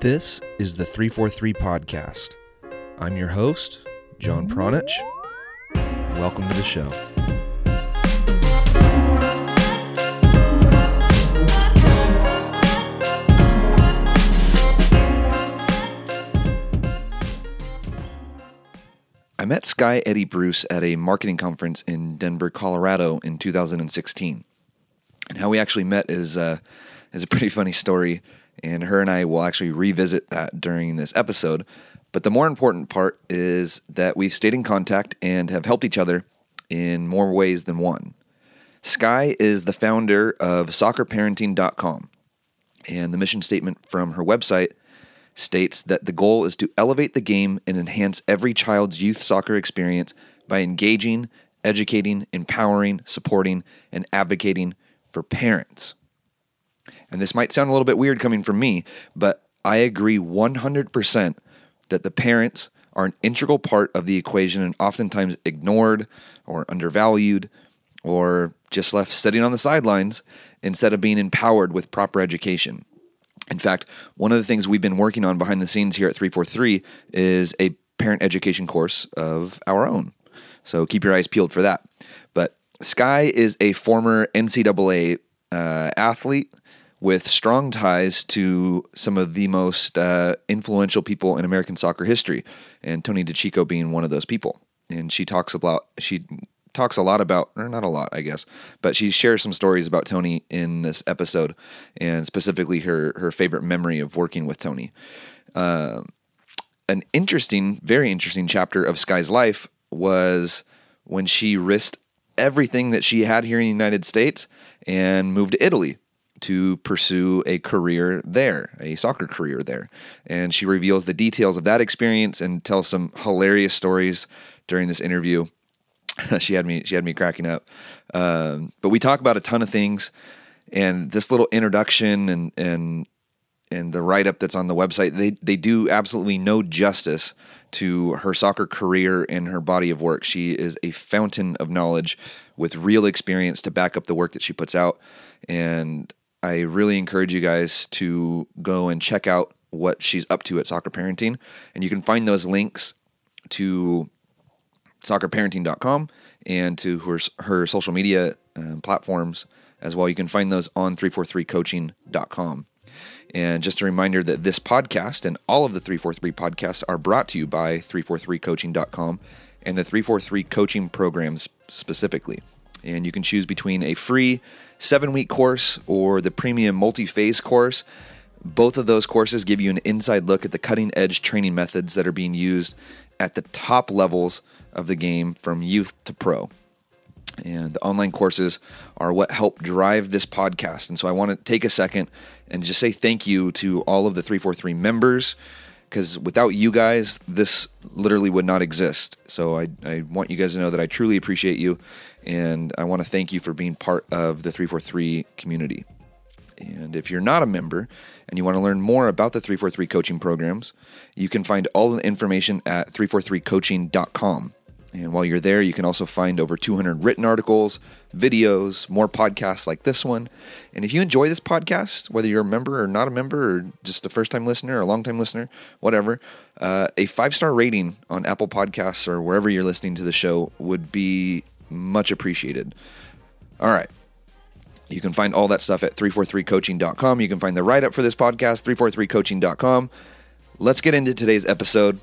This is the 343 Podcast. I'm your host, John Pronich. Welcome to the show. I met Skye Eddy Bruce at a marketing conference in Denver, Colorado in 2016. And how we actually met is uh, is a pretty funny story, and her and I will actually revisit that during this episode. But the more important part is that we've stayed in contact and have helped each other in more ways than one. Skye is the founder of soccerparenting.com, and the mission statement from her website states that the goal is to elevate the game and enhance every child's youth soccer experience by engaging, educating, empowering, supporting, and advocating for parents. And this might sound a little bit weird coming from me, but I agree 100% that the parents are an integral part of the equation and oftentimes ignored or undervalued or just left sitting on the sidelines instead of being empowered with proper education. In fact, one of the things we've been working on behind the scenes here at 343 is a parent education course of our own. So keep your eyes peeled for that. But Skye is a former NCAA uh, athlete with strong ties to some of the most uh, influential people in American soccer history, and Tony DiCicco being one of those people. And she talks about she talks a lot about, or not a lot, I guess, but she shares some stories about Tony in this episode, and specifically her her favorite memory of working with Tony. Uh, an interesting, very interesting chapter of Skye's life was when she risked everything that she had here in the United States and moved to Italy to pursue a career there, a soccer career there. And she reveals the details of that experience and tells some hilarious stories during this interview. she had me she had me cracking up. Um, but we talk about a ton of things, and this little introduction and and and the write up that's on the website they they do absolutely no justice to her soccer career and her body of work. She is a fountain of knowledge with real experience to back up the work that she puts out, and I really encourage you guys to go and check out what she's up to at Soccer Parenting, and you can find those links to soccerparenting.com and to her, her social media um, platforms as well. You can find those on 343coaching.com. And just a reminder that this podcast and all of the 343 podcasts are brought to you by 343coaching.com and the 343 coaching programs specifically. And you can choose between a free seven week course or the premium multi phase course. Both of those courses give you an inside look at the cutting edge training methods that are being used at the top levels of the game from youth to pro. And the online courses are what help drive this podcast. And so I want to take a second and just say thank you to all of the 343 members because without you guys, this literally would not exist. So I, I want you guys to know that I truly appreciate you and I want to thank you for being part of the 343 community. And if you're not a member and you want to learn more about the 343 coaching programs, you can find all the information at 343coaching.com. And while you're there, you can also find over 200 written articles, videos, more podcasts like this one. And if you enjoy this podcast, whether you're a member or not a member, or just a first time listener or a long time listener, whatever, uh, a five star rating on Apple Podcasts or wherever you're listening to the show would be much appreciated. All right. You can find all that stuff at 343coaching.com. You can find the write up for this podcast, 343coaching.com. Let's get into today's episode.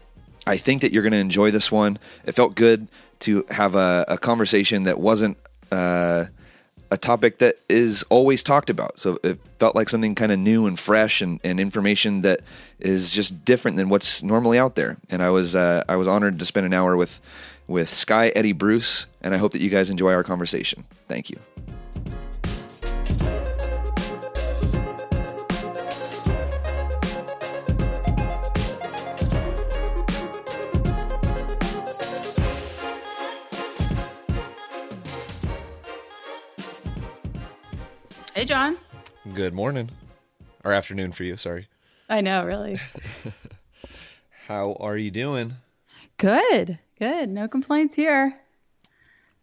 I think that you're going to enjoy this one. It felt good to have a, a conversation that wasn't uh, a topic that is always talked about. So it felt like something kind of new and fresh and, and information that is just different than what's normally out there. And I was uh, I was honored to spend an hour with with Skye Eddy Bruce, and I hope that you guys enjoy our conversation. Thank you. Hey, John. Good morning. Or afternoon for you, sorry. I know, really. How are you doing? Good, good. No complaints here.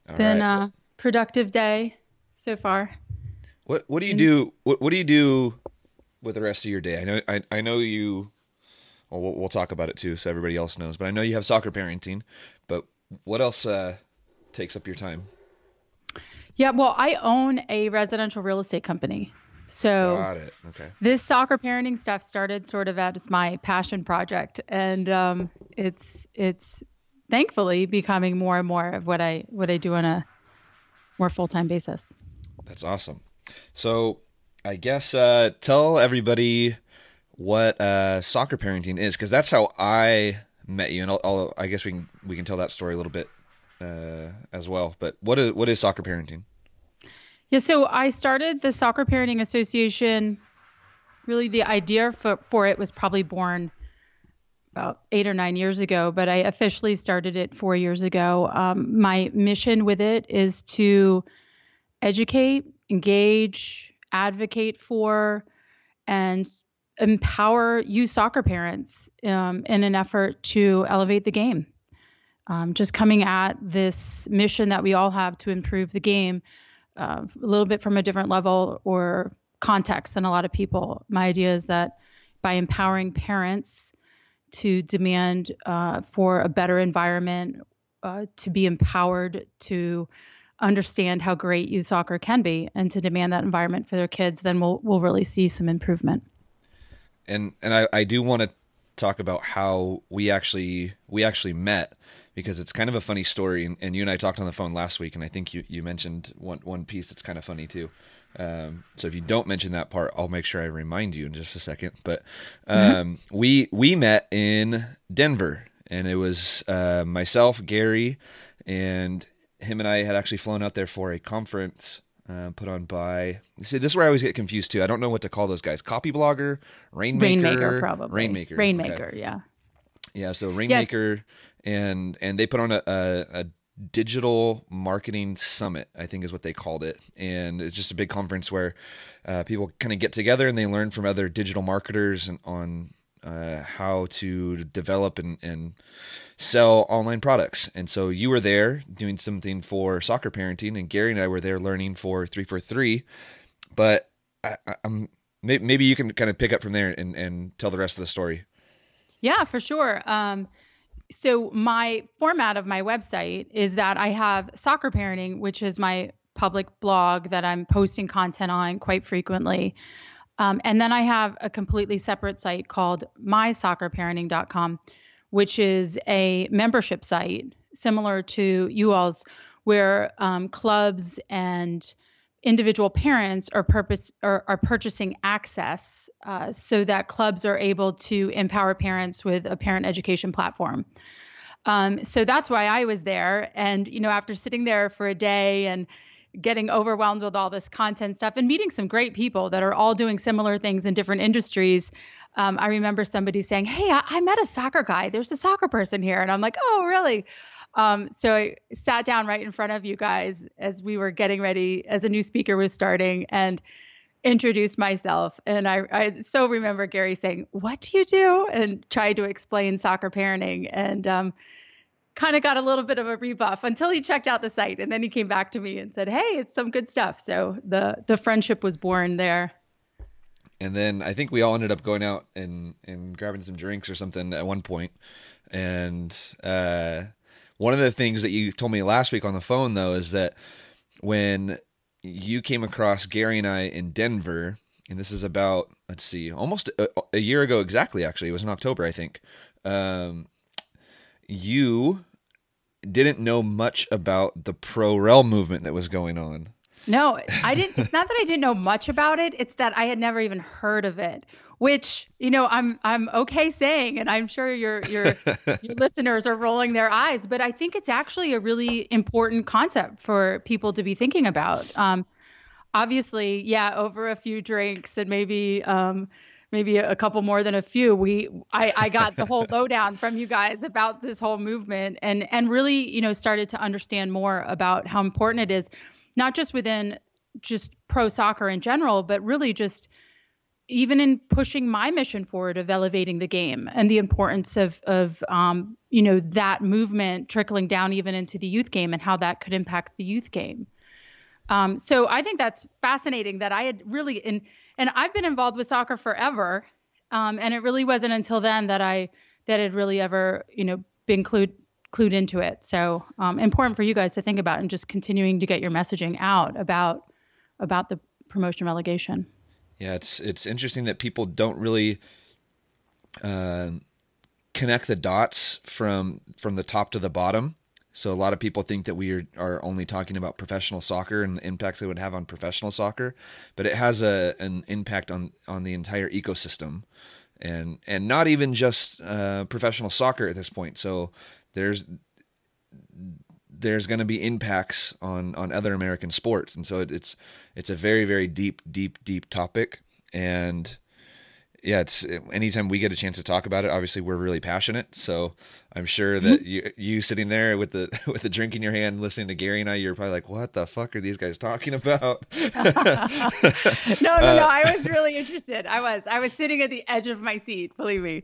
All Been right. a productive day so far. What what do you do what what do you do with the rest of your day? I know I, I know you well, we'll, we'll talk about it too, so everybody else knows. But I know you have soccer parenting. But what else uh, takes up your time? Yeah, well, I own a residential real estate company. So Got it. Okay. this soccer parenting stuff started sort of as my passion project, and um, it's it's thankfully becoming more and more of what I what I do on a more full time basis. That's awesome. So I guess uh, tell everybody what uh, soccer parenting is, because that's how I met you, and I'll, I'll, I guess we can we can tell that story a little bit uh, as well. But what is what is soccer parenting? Yeah, so I started the Soccer Parenting Association. Really, the idea for, for it was probably born about eight or nine years ago, but I officially started it four years ago. Um, my mission with it is to educate, engage, advocate for, and empower you soccer parents um, in an effort to elevate the game. Um, just coming at this mission that we all have to improve the game uh, a little bit from a different level or context than a lot of people. My idea is that by empowering parents to demand uh, for a better environment, uh, to be empowered to understand how great youth soccer can be, and to demand that environment for their kids, then we'll we'll really see some improvement. And and I, I do want to talk about how we actually we actually met because it's kind of a funny story. And, and, you and I talked on the phone last week, and I think you, you mentioned one one piece that's kind of funny too. Um, so if you don't mention that part, I'll make sure I remind you in just a second. But um, we we met in Denver, and it was uh, myself, Gary, and him and I had actually flown out there for a conference uh, put on by. See, this is where I always get confused too. I don't know what to call those guys. Copyblogger, rainmaker, rainmaker, probably rainmaker, rainmaker. Okay. Yeah. Yeah. So rainmaker, yes. And and they put on a, a, a digital marketing summit i think is what they called it. And it's just a big conference where uh, people kind of get together and they learn from other digital marketers and on uh, how to develop and, and sell online products. And so you were there doing something for soccer parenting and gary and i were there learning for 343 but I, am maybe you can kind of pick up from there and, and tell the rest of the story. Yeah for sure. Um, so my format of my website is that I have soccer parenting, which is my public blog that I'm posting content on quite frequently. Um, and then I have a completely separate site called mysoccerparenting.com, which is a membership site similar to you all's, where um, clubs and individual parents are purpose are, are purchasing access uh, so that clubs are able to empower parents with a parent education platform. Um, so that's why I was there. And you know, after sitting there for a day and getting overwhelmed with all this content stuff and meeting some great people that are all doing similar things in different industries. Um, I remember somebody saying, Hey, I, I met a soccer guy. There's a soccer person here. And I'm like, Oh, really? Um, so I sat down right in front of you guys as we were getting ready, as a new speaker was starting, and introduced myself. And I, I so remember Gary saying, "What do you do?" and tried to explain soccer parenting, and um, kind of got a little bit of a rebuff until he checked out the site, and then he came back to me and said, "Hey, it's some good stuff." So the the friendship was born there. And then I think we all ended up going out and and grabbing some drinks or something at one point, and. uh one of the things that you told me last week on the phone, though, is that when you came across Gary and I in Denver, and this is about, let's see, almost a, a year ago exactly, actually. It was in October, I think. Um, you didn't know much about the pro rel movement that was going on. No, I didn't. It's not that I didn't know much about it. It's that I had never even heard of it which you know I'm I'm okay saying, and I'm sure your your your listeners are rolling their eyes, but I think it's actually a really important concept for people to be thinking about. Um, obviously, yeah, over a few drinks and maybe um, maybe a couple more than a few, we I, I got the whole lowdown from you guys about this whole movement and and really you know started to understand more about how important it is, not just within just pro soccer in general, but really just even in pushing my mission forward of elevating the game and the importance of of um, you know that movement trickling down even into the youth game and how that could impact the youth game. Um, so I think that's fascinating that I had really in and I've been involved with soccer forever. Um, and it really wasn't until then that I that had really ever you know been clued clued into it. So um, important for you guys to think about and just continuing to get your messaging out about about the promotion relegation. Yeah, it's it's interesting that people don't really uh, connect the dots from from the top to the bottom. So a lot of people think that we are, are only talking about professional soccer and the impacts it would have on professional soccer, but it has a an impact on on the entire ecosystem, and and not even just uh, professional soccer at this point. So there's there's going to be impacts on on other American sports, and so it, it's it's a very very deep deep deep topic, and yeah, it's anytime we get a chance to talk about it. Obviously, we're really passionate, so I'm sure that mm-hmm. you you sitting there with the with the drink in your hand, listening to Gary and I, you're probably like, "What the fuck are these guys talking about?" no, no, uh, no. I was really interested. I was I was sitting at the edge of my seat. Believe me.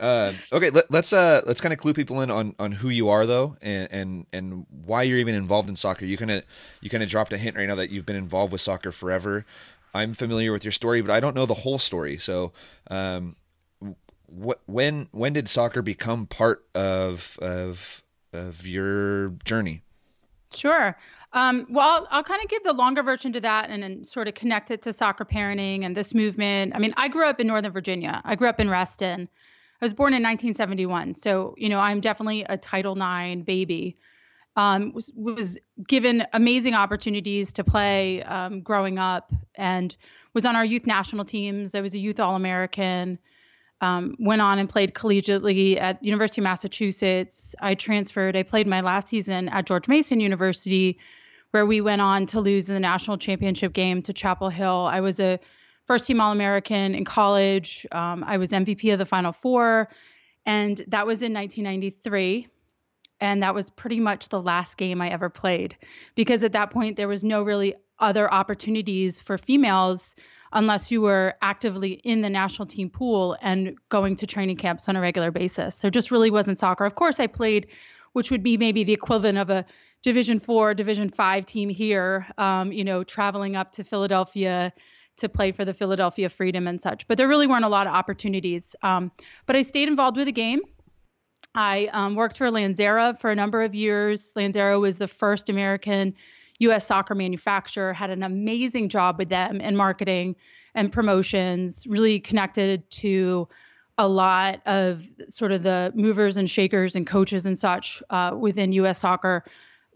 uh, okay, let, us let's, uh let's kind of clue people in on on who you are though, and and and why you're even involved in soccer. You kind of you kind of dropped a hint right now that you've been involved with soccer forever. I'm familiar with your story, but I don't know the whole story. So, um, wh- when when did soccer become part of of of your journey? Sure. Um, well, I'll, I'll kind of give the longer version to that and then sort of connect it to soccer parenting and this movement. I mean, I grew up in Northern Virginia. I grew up in Reston. I was born in 1971. So, you know, I'm definitely a Title IX baby um, was, was given amazing opportunities to play um, growing up and was on our youth national teams. I was a youth All American. Um, went on and played collegiately at University of Massachusetts. I transferred. I played my last season at George Mason University, where we went on to lose in the national championship game to Chapel Hill. I was a first team All American in college. Um, I was MVP of the Final Four, and that was in 1993 and that was pretty much the last game I ever played because at that point there was no really other opportunities for females unless you were actively in the national team pool and going to training camps on a regular basis. There just really wasn't soccer. Of course, I played, which would be maybe the equivalent of a Division Four, Division Five team here. Um, you know, traveling up to Philadelphia to play for the Philadelphia Freedom and such. But there really weren't a lot of opportunities. Um, but I stayed involved with the game. I um, worked for Lanzera for a number of years. Lanzera was the first American U.S. soccer manufacturer, had an amazing job with them in marketing and promotions, really connected to a lot of sort of the movers and shakers and coaches and such uh, within U.S. soccer.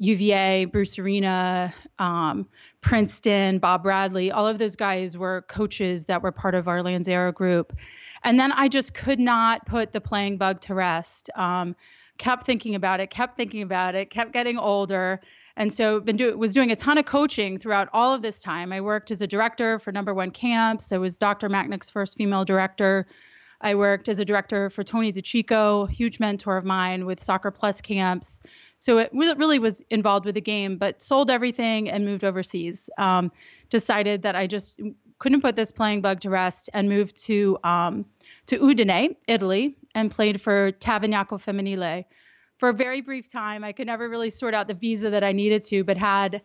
UVA, Bruce Arena, um, Princeton, Bob Bradley, all of those guys were coaches that were part of our Lanzera group. And then I just could not put the playing bug to rest. Um, kept thinking about it, kept thinking about it, kept getting older. And so been do, was doing a ton of coaching throughout all of this time. I worked as a director for number one camps. I was Dr. Machnik's first female director. I worked as a director for Tony DiCicco, huge mentor of mine with Soccer Plus camps. So it really was involved with the game, but sold everything and moved overseas. Um, decided that I just couldn't put this playing bug to rest and moved to um, to Udine, Italy, and played for Tavagnacco Femminile for a very brief time. I could never really sort out the visa that I needed to, but had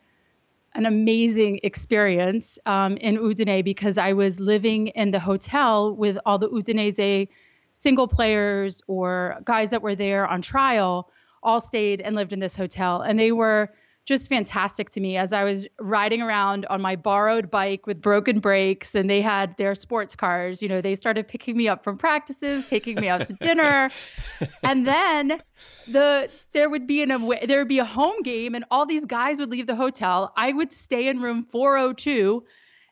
an amazing experience um, in Udine because I was living in the hotel with all the Udinese single players or guys that were there on trial all stayed and lived in this hotel and they were just fantastic to me as I was riding around on my borrowed bike with broken brakes and they had their sports cars. You know, they started picking me up from practices, taking me out to dinner. and then the there would be an away, there would be a home game and all these guys would leave the hotel. I would stay in room 402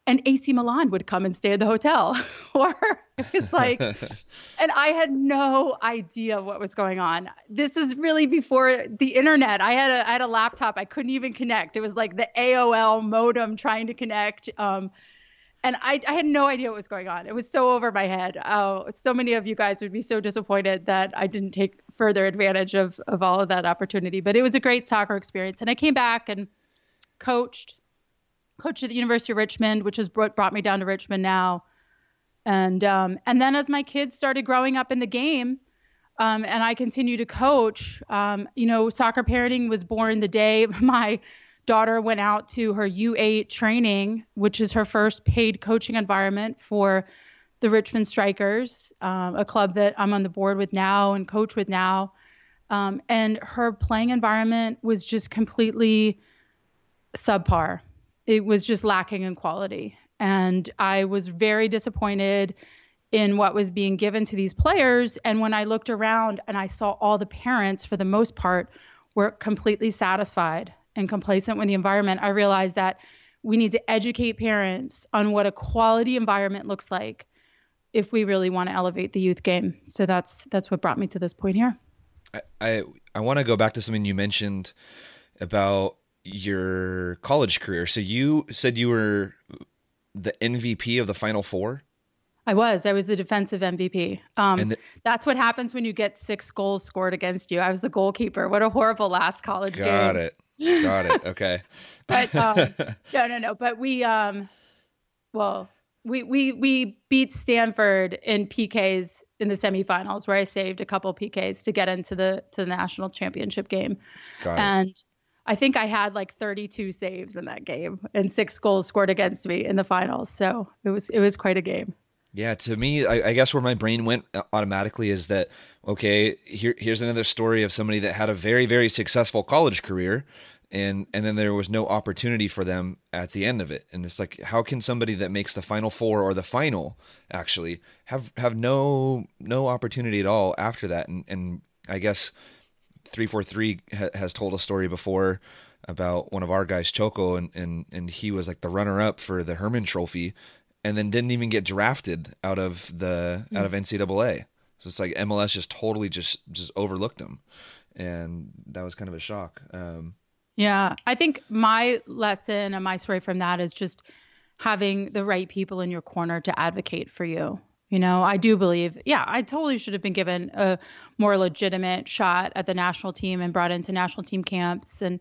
and AC Milan would come and stay at the hotel. or it was like and I had no idea what was going on. This is really before the internet. I had a I had a laptop. I couldn't even connect. It was like the AOL modem trying to connect. Um, and I, I had no idea what was going on. It was so over my head. Oh, so many of you guys would be so disappointed that I didn't take further advantage of of all of that opportunity. But it was a great soccer experience. And I came back and coached, coached at the University of Richmond, which has brought, brought me down to Richmond now and um, and then as my kids started growing up in the game, um, and I continued to coach, um, you know, soccer parenting was born the day my daughter went out to her U8 training, which is her first paid coaching environment for the Richmond Strikers, um, a club that I'm on the board with now and coach with now. Um, and her playing environment was just completely subpar. It was just lacking in quality. And I was very disappointed in what was being given to these players. And when I looked around and I saw all the parents, for the most part, were completely satisfied and complacent with the environment, I realized that we need to educate parents on what a quality environment looks like if we really want to elevate the youth game. So that's that's what brought me to this point here. I I, I want to go back to something you mentioned about your college career. So you said you were the MVP of the Final Four. I was. I was the defensive MVP. Um, the, that's what happens when you get six goals scored against you. I was the goalkeeper. What a horrible last college got game. Got it. Got it. Okay. but um, no, no, no. But we, um, well, we we we beat Stanford in PKs in the semifinals, where I saved a couple PKs to get into the to the national championship game, Got and. I think I had like 32 saves in that game and six goals scored against me in the finals. So it was it was quite a game. Yeah, to me, I, I, guess where my brain went uh, automatically is that okay, here here's another story of somebody that had a very very successful college career, and and then there was no opportunity for them at the end of it, and it's like how can somebody that makes the final four or the final actually have have no no opportunity at all after that, and and I guess three four three has told a story before about one of our guys Choco and and and he was like the runner up for the Hermann Trophy and then didn't even get drafted out of the mm. out of NCAA. So it's like MLS just totally just just overlooked him, and that was kind of a shock. Um, yeah, I think my lesson and my story from that is just having the right people in your corner to advocate for you. You know, I do believe, yeah, I totally should have been given a more legitimate shot at the national team and brought into national team camps, and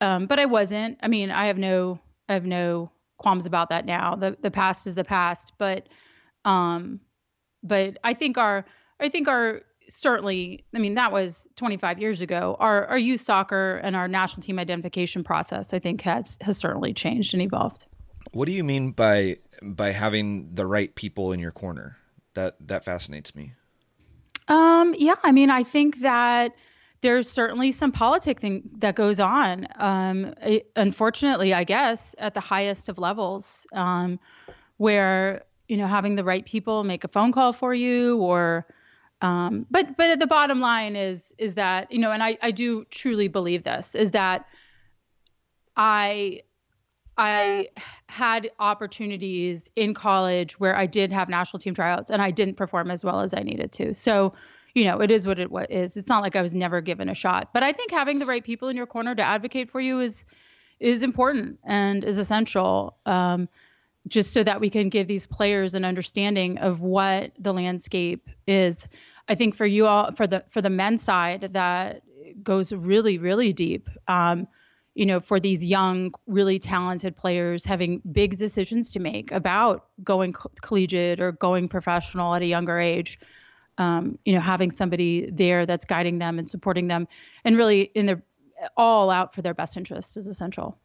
um, but I wasn't. I mean, I have no, I have no qualms about that now. The the past is the past, but um but I think our I think our certainly I mean that was 25 years ago. Our our youth soccer and our national team identification process I think has has certainly changed and evolved. What do you mean by by having the right people in your corner? That that fascinates me. Um yeah, I mean I think that there's certainly some politicking that goes on. Um, it, unfortunately, I guess at the highest of levels, um, where you know having the right people make a phone call for you, or um, but but the bottom line is is that you know, and I I do truly believe this is that I I had opportunities in college where I did have national team tryouts and I didn't perform as well as I needed to. So you know, it is what it is. It's not like I was never given a shot. But I think having the right people in your corner to advocate for you is is important and is essential. Um, just so that we can give these players an understanding of what the landscape is. I think for you all, for the for the men's side, that goes really, really deep. Um, you know, for these young, really talented players having big decisions to make about going co- collegiate or going professional at a younger age um, you know, having somebody there that's guiding them and supporting them, and really in their all out for their best interest is essential.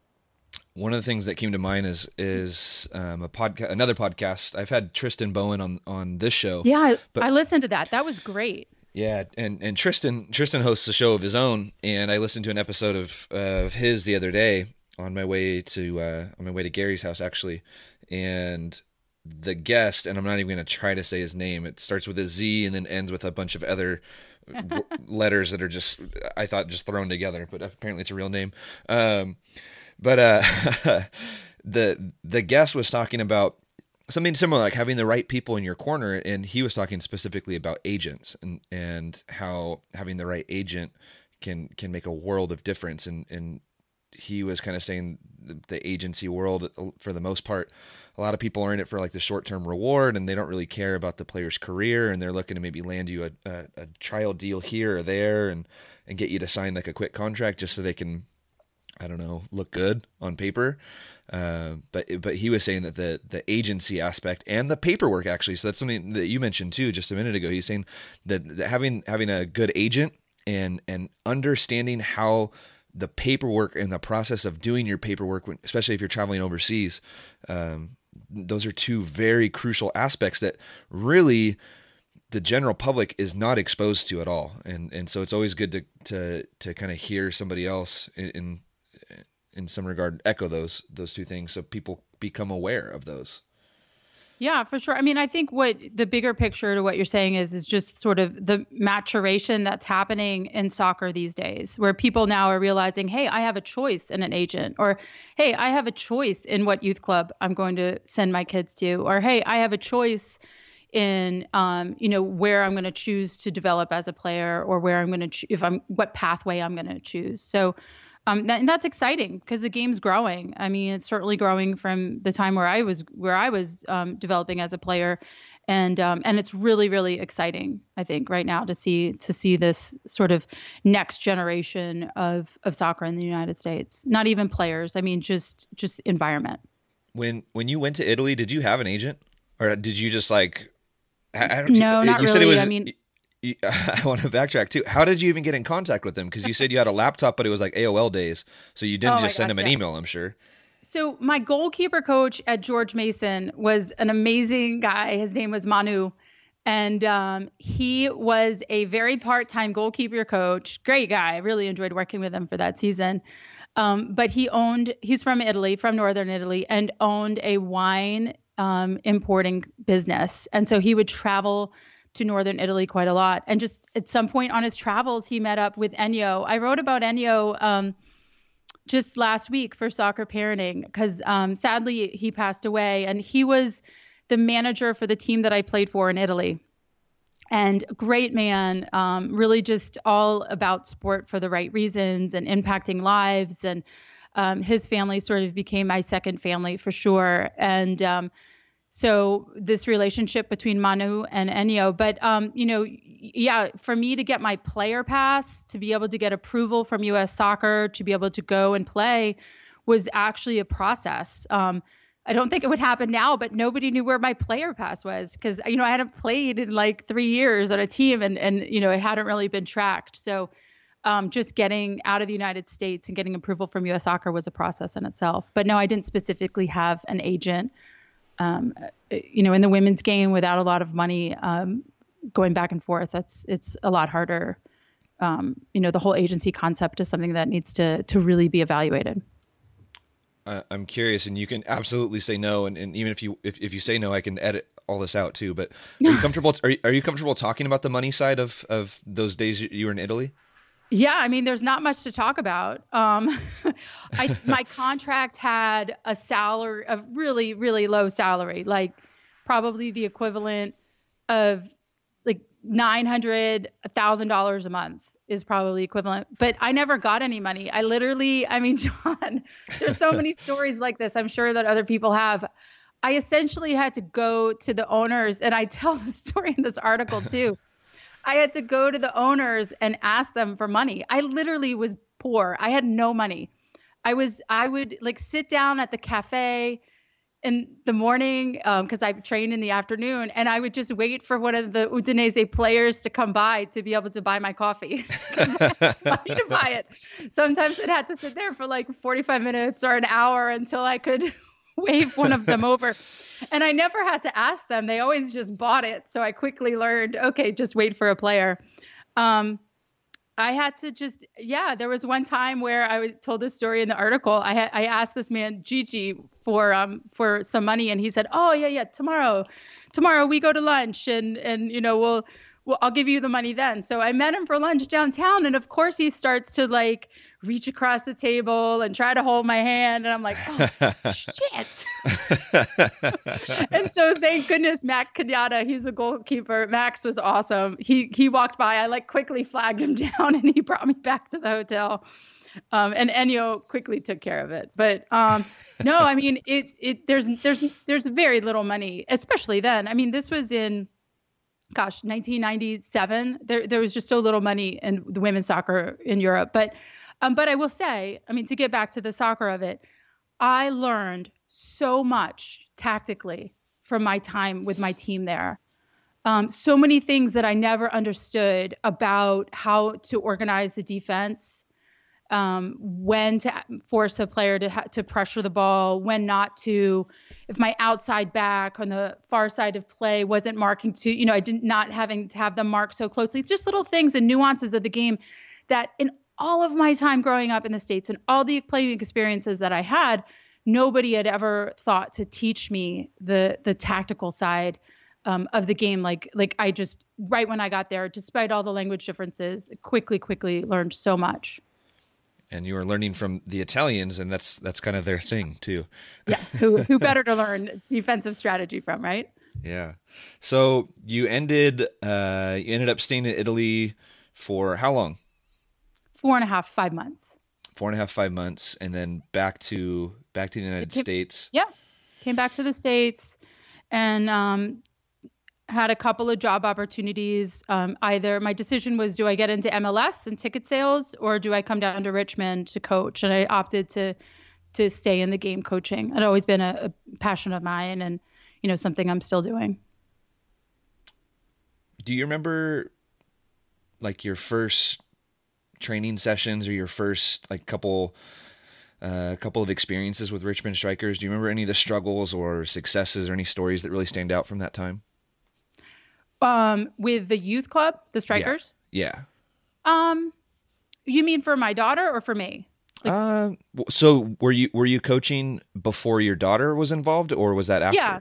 One of the things that came to mind is is um, a podcast, another podcast. I've had Tristan Bowen on on this show. Yeah, but, I listened to that. That was great. Yeah, and and Tristan Tristan hosts a show of his own, and I listened to an episode of of his the other day on my way to uh, on my way to Gary's house actually, and the guest, and I'm not even going to try to say his name. It starts with a Z and then ends with a bunch of other letters that are just I thought just thrown together, but apparently it's a real name. Um, but uh, the the guest was talking about something similar, like having the right people in your corner, and he was talking specifically about agents and and how having the right agent can can make a world of difference. And and he was kind of saying the, the agency world, for the most part, a lot of people are in it for like the short term reward and they don't really care about the player's career and they're looking to maybe land you a, a, a, trial deal here or there and, and get you to sign like a quick contract just so they can, I don't know, look good on paper. Uh, but but he was saying that the the agency aspect and the paperwork actually. So that's something that you mentioned too just a minute ago. He's saying that, that having having a good agent and and understanding how the paperwork and the process of doing your paperwork, especially if you're traveling overseas, um, those are two very crucial aspects that really the general public is not exposed to at all. And and so it's always good to to to kind of hear somebody else in, in in some regard echo those those two things so people become aware of those. Yeah, for sure. I mean, I think what the bigger picture to what you're saying is is just sort of the maturation that's happening in soccer these days, where people now are realizing, hey, I have a choice in an agent, or hey, I have a choice in what youth club I'm going to send my kids to, or hey, I have a choice in um, you know where I'm going to choose to develop as a player, or where I'm going to ch- if I'm what pathway I'm going to choose. So um, that, and that's exciting because the game's growing. I mean, it's certainly growing from the time where I was where I was um, developing as a player, and um, and it's really really exciting. I think right now to see to see this sort of next generation of of soccer in the United States. Not even players. I mean, just just environment. When when you went to Italy, did you have an agent, or did you just like? I, I no, not you really. Said it was, I mean, I want to backtrack too. How did you even get in contact with him? Because you said you had a laptop, but it was like AOL days, so you didn't oh just send gosh, him an yeah. email. I'm sure. So my goalkeeper coach at George Mason was an amazing guy. His name was Manu, and um, he was a very part-time goalkeeper coach. Great guy. I really enjoyed working with him for that season. Um, but he owned. He's from Italy, from northern Italy, and owned a wine um, importing business. And so he would travel to northern Italy quite a lot. And just at some point on his travels, he met up with Ennio. I wrote about Ennio um, just last week for Soccer Parenting because um, sadly he passed away, and he was the manager for the team that I played for in Italy. And great man, um, really just all about sport for the right reasons and impacting lives. And um, his family sort of became my second family for sure. And um, so this relationship between Manu and Ennio. But um, you know, yeah, for me to get my player pass, to be able to get approval from U.S. Soccer, to be able to go and play, was actually a process. Um, I don't think it would happen now, but nobody knew where my player pass was because you know I hadn't played in like three years on a team, and and you know it hadn't really been tracked. So. Um, just getting out of the United States and getting approval from U.S. Soccer was a process in itself. But no, I didn't specifically have an agent um, you know, in the women's game without a lot of money um, going back and forth, that's it's a lot harder. Um, you know, the whole agency concept is something that needs to to really be evaluated. I'm curious, and you can absolutely say no, and, and even if you if, if you say no, I can edit all this out too. But are you comfortable? Are you, are you comfortable talking about the money side of of those days you were in Italy? Yeah, I mean, there's not much to talk about. Um, I, my contract had a salary, a really, really low salary, like probably the equivalent of like nine hundred, a thousand dollars a month is probably equivalent. But I never got any money. I literally, I mean, John, there's so many stories like this. I'm sure that other people have. I essentially had to go to the owners, and I tell the story in this article too. I had to go to the owners and ask them for money. I literally was poor. I had no money. I was I would like sit down at the cafe in the morning because um, I trained in the afternoon, and I would just wait for one of the Udinese players to come by to be able to buy my coffee. money to buy it. Sometimes it had to sit there for like 45 minutes or an hour until I could wave one of them over and I never had to ask them. They always just bought it. So I quickly learned, okay, just wait for a player. Um, I had to just, yeah, there was one time where I told this story in the article. I had, I asked this man, Gigi, for, um, for some money. And he said, oh yeah, yeah, tomorrow, tomorrow we go to lunch and, and, you know, we'll, well, I'll give you the money then. So I met him for lunch downtown. And of course he starts to like reach across the table and try to hold my hand. And I'm like, oh, shit. and so thank goodness Mac Kenyatta, he's a goalkeeper. Max was awesome. He, he walked by, I like quickly flagged him down and he brought me back to the hotel. Um, and Ennio quickly took care of it. But um, no, I mean, it, it, there's, there's, there's very little money, especially then. I mean, this was in, gosh, 1997. There, there was just so little money in the women's soccer in Europe. But, um, but I will say, I mean, to get back to the soccer of it, I learned so much tactically from my time with my team there. Um, so many things that I never understood about how to organize the defense um, when to force a player to ha- to pressure the ball, when not to. If my outside back on the far side of play wasn't marking to, you know, I did not having to have them mark so closely. It's just little things and nuances of the game that in all of my time growing up in the states and all the playing experiences that I had, nobody had ever thought to teach me the the tactical side um, of the game. Like like I just right when I got there, despite all the language differences, quickly quickly learned so much and you were learning from the Italians, and that's that's kind of their thing too. yeah, who who better to learn defensive strategy from, right? Yeah. So you ended uh, you ended up staying in Italy for how long? Four and a half, five months. Four and a half, five months, and then back to back to the United came, States. Yeah, came back to the states, and um, had a couple of job opportunities. Um, either my decision was, do I get into MLS and ticket sales, or do I come down to Richmond to coach? And I opted to to stay in the game coaching. It always been a, a passion of mine, and you know something I'm still doing. Do you remember like your first training sessions or your first like couple? a uh, couple of experiences with Richmond Strikers. Do you remember any of the struggles or successes or any stories that really stand out from that time? Um, with the youth club, the strikers. Yeah. yeah. Um, you mean for my daughter or for me? Like, uh, so were you were you coaching before your daughter was involved, or was that after? Yeah.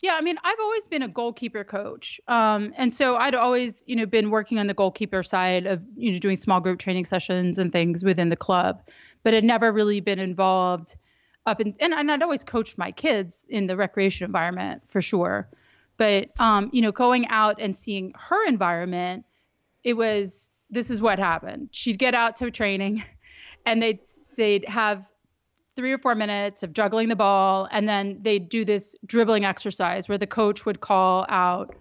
Yeah, I mean, I've always been a goalkeeper coach, um, and so I'd always, you know, been working on the goalkeeper side of, you know, doing small group training sessions and things within the club, but had never really been involved up in, and, and I'd always coached my kids in the recreation environment for sure. But um, you know, going out and seeing her environment, it was this is what happened. She'd get out to training, and they'd they'd have three or four minutes of juggling the ball, and then they'd do this dribbling exercise where the coach would call out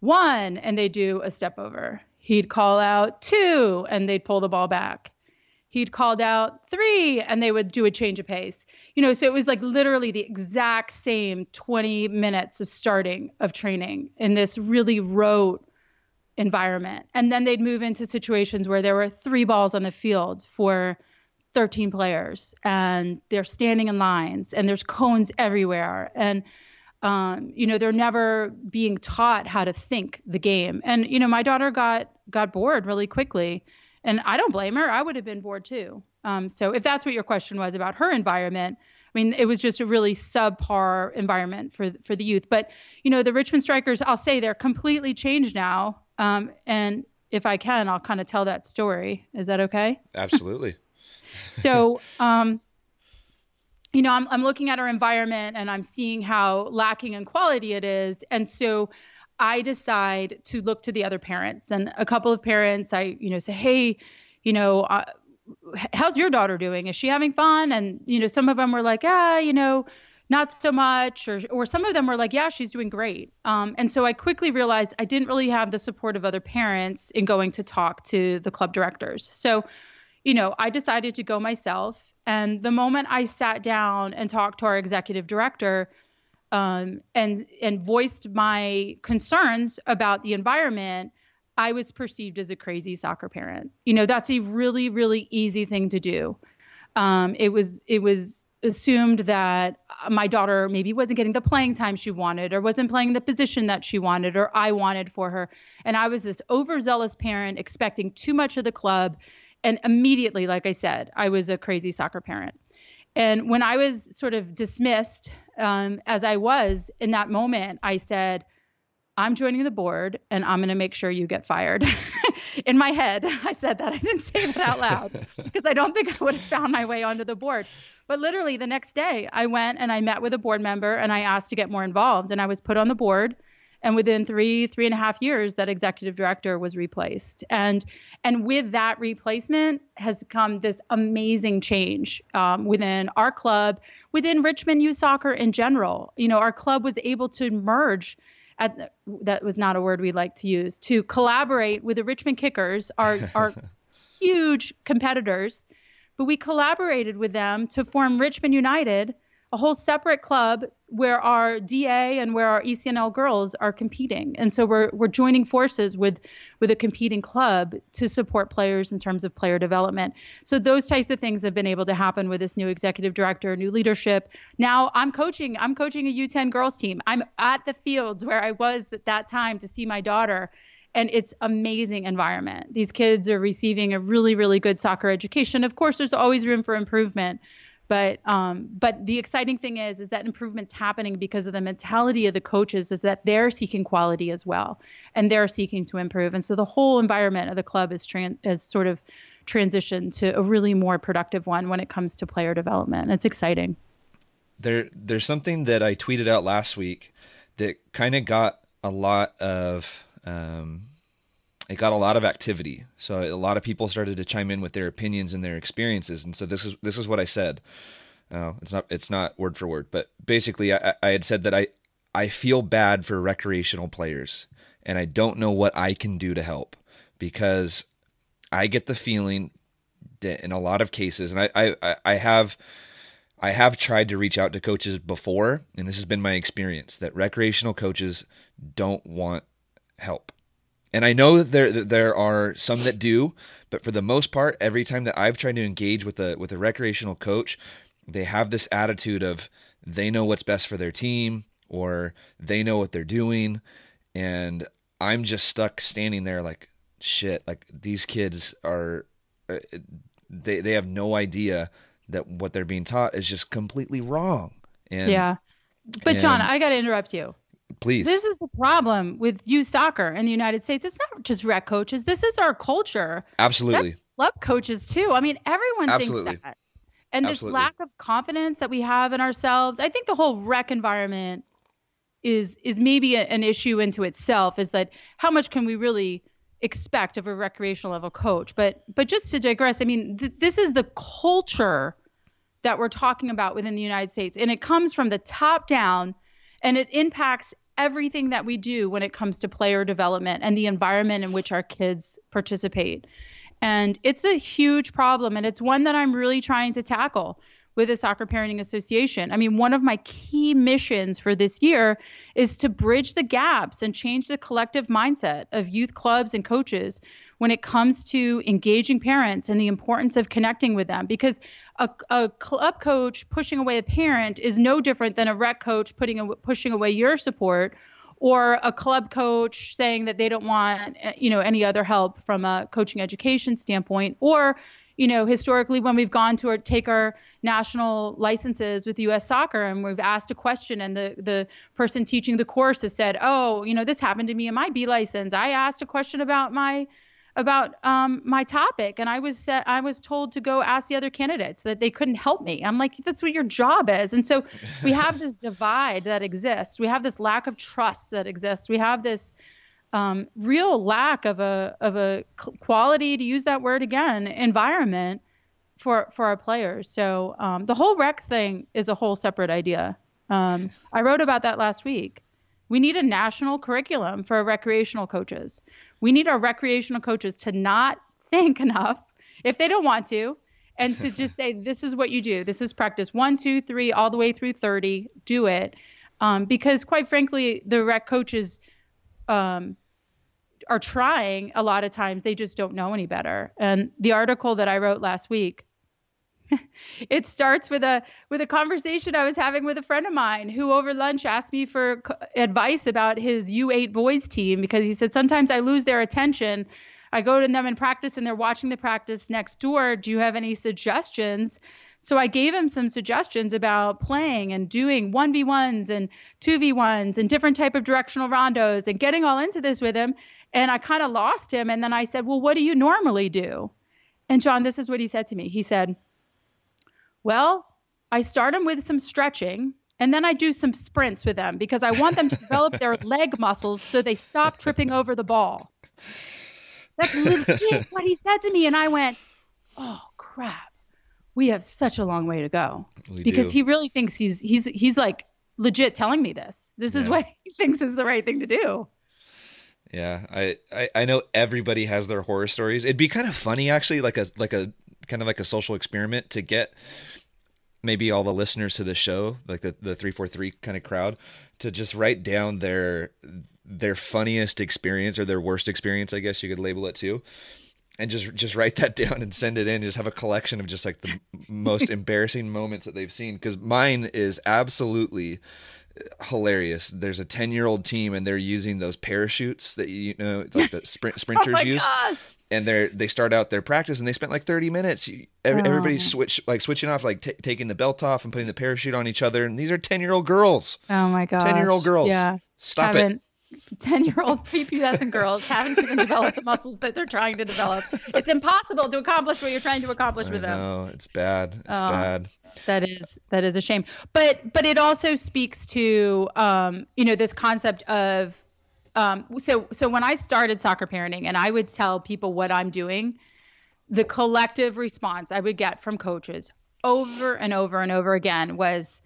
one, and they do a step over. He'd call out two, and they'd pull the ball back. He'd called out three, and they would do a change of pace you know, so it was like literally the exact same 20 minutes of starting of training in this really rote environment. And then they'd move into situations where there were three balls on the field for 13 players and they're standing in lines and there's cones everywhere. And, um, you know, they're never being taught how to think the game. And, you know, my daughter got, got bored really quickly and I don't blame her. I would have been bored too. Um, so if that's what your question was about her environment, I mean, it was just a really subpar environment for for the youth. But you know, the Richmond Strikers, I'll say they're completely changed now. Um, and if I can, I'll kind of tell that story. Is that okay? Absolutely. So, um, you know, I'm I'm looking at our environment and I'm seeing how lacking in quality it is, and so. I decide to look to the other parents and a couple of parents I you know say hey you know uh, how's your daughter doing? Is she having fun? And, you know, some of them were like, ah, you know, not so much. Or, or some of them were like, yeah, she's doing great. Um, and so I quickly realized I didn't really have the support of other parents in going to talk to the club directors. So, you know, I decided to go myself. And the moment I sat down and talked to our executive director, um, and and voiced my concerns about the environment, I was perceived as a crazy soccer parent. You know, that's a really, really easy thing to do. Um, it was it was assumed that my daughter maybe wasn't getting the playing time she wanted or wasn't playing the position that she wanted or I wanted for her. And I was this overzealous parent expecting too much of the club. And immediately, like I said, I was a crazy soccer parent. And when I was sort of dismissed, um, as I was in that moment, I said, I'm joining the board and I'm going to make sure you get fired. In my head, I said that. I didn't say that out loud because I don't think I would have found my way onto the board. But literally the next day, I went and I met with a board member and I asked to get more involved. And I was put on the board. And within three, three and a half years, that executive director was replaced. And and with that replacement has come this amazing change um, within our club, within Richmond Youth Soccer in general. You know, our club was able to merge at, that was not a word we like to use to collaborate with the Richmond Kickers, our our huge competitors, but we collaborated with them to form Richmond United, a whole separate club where our DA and where our ECNL girls are competing. And so we're we're joining forces with with a competing club to support players in terms of player development. So those types of things have been able to happen with this new executive director, new leadership. Now I'm coaching I'm coaching a U10 girls team. I'm at the fields where I was at that time to see my daughter and it's amazing environment. These kids are receiving a really really good soccer education. Of course there's always room for improvement but um, but the exciting thing is is that improvement's happening because of the mentality of the coaches is that they're seeking quality as well and they're seeking to improve. And so the whole environment of the club is trans is sort of transitioned to a really more productive one when it comes to player development. It's exciting. There there's something that I tweeted out last week that kind of got a lot of um, it got a lot of activity. So a lot of people started to chime in with their opinions and their experiences. And so this is this is what I said. Uh, it's not it's not word for word, but basically I, I had said that I I feel bad for recreational players, and I don't know what I can do to help because I get the feeling that in a lot of cases, and I I, I have. I have tried to reach out to coaches before, and this has been my experience that recreational coaches don't want help. And I know that there that there are some that do, but for the most part, every time that I've tried to engage with a with a recreational coach, they have this attitude of they know what's best for their team or they know what they're doing, and I'm just stuck standing there like shit. Like these kids are, uh, they they have no idea that what they're being taught is just completely wrong. And yeah, but and, Sean, I got to interrupt you. Please. This is the problem with youth soccer in the United States. It's not just rec coaches. This is our culture. Absolutely. That's club coaches too. I mean, everyone Absolutely. thinks that. And Absolutely. this lack of confidence that we have in ourselves, I think the whole rec environment is is maybe a, an issue into itself. Is that how much can we really expect of a recreational level coach? But but just to digress, I mean, th- this is the culture that we're talking about within the United States, and it comes from the top down, and it impacts everything that we do when it comes to player development and the environment in which our kids participate. And it's a huge problem, and it's one that I'm really trying to tackle with the Soccer Parenting Association. I mean, one of my key missions for this year is to bridge the gaps and change the collective mindset of youth clubs and coaches when it comes to engaging parents and the importance of connecting with them. Because a, a club coach pushing away a parent is no different than a rec coach putting a, pushing away your support or a club coach saying that they don't want eh, you know any other help from a coaching education standpoint or you know historically when we've gone to our, take our national licenses with US soccer and we've asked a question and the the person teaching the course has said oh you know this happened to me in my B license I asked a question about my about um, my topic, and I was uh, I was told to go ask the other candidates that they couldn't help me. I'm like, that's what your job is, and so we have this divide that exists. We have this lack of trust that exists. We have this um, real lack of a of a quality, to use that word again, environment for for our players. So um, the whole rec thing is a whole separate idea. Um, I wrote about that last week. We need a national curriculum for recreational coaches. We need our recreational coaches to not think enough if they don't want to and to just say, this is what you do. This is practice one, two, three, all the way through 30. Do it. Um, because quite frankly, the rec coaches um, are trying a lot of times. They just don't know any better. And the article that I wrote last week it starts with a with a conversation I was having with a friend of mine who over lunch asked me for advice about his U8 boys team because he said sometimes I lose their attention. I go to them in practice and they're watching the practice next door. Do you have any suggestions? So I gave him some suggestions about playing and doing 1v1s and 2v1s and different type of directional rondos and getting all into this with him and I kind of lost him and then I said, "Well, what do you normally do?" And John, this is what he said to me. He said, well, I start them with some stretching and then I do some sprints with them because I want them to develop their leg muscles so they stop tripping over the ball. That's legit what he said to me. And I went, oh, crap. We have such a long way to go we because do. he really thinks he's he's he's like legit telling me this. This is what he thinks is the right thing to do. Yeah, I, I I know everybody has their horror stories. It'd be kind of funny actually, like a like a kind of like a social experiment to get maybe all the listeners to the show, like the the three four three kind of crowd, to just write down their their funniest experience or their worst experience, I guess you could label it too. And just just write that down and send it in. Just have a collection of just like the most embarrassing moments that they've seen. Because mine is absolutely hilarious. There's a 10 year old team and they're using those parachutes that you know, like the sprint, oh sprinters oh use. Gosh. And they're they start out their practice and they spent like 30 minutes. Every, oh. Everybody's switch like switching off, like t- taking the belt off and putting the parachute on each other. And these are 10 year old girls. Oh my god, 10 year old girls. Yeah, stop it. 10 year old prepubescent girls haven't even developed the muscles that they're trying to develop. It's impossible to accomplish what you're trying to accomplish with them. No, it's bad. It's oh, bad. That is that is a shame. But but it also speaks to um, you know, this concept of um, so so when I started soccer parenting and I would tell people what I'm doing, the collective response I would get from coaches over and over and over again was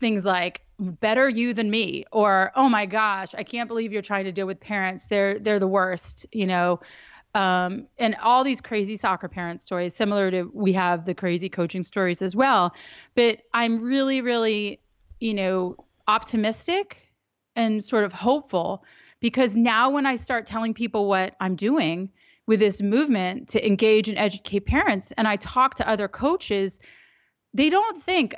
things like better you than me or oh my gosh i can't believe you're trying to deal with parents. They're they're the worst you know? Um, and all these crazy soccer parent stories similar to we have the crazy coaching stories as well. But i'm really really you know optimistic and sort of hopeful because now when i start telling people what i'm doing with this movement to engage and educate parents and i talk to other coaches they don't think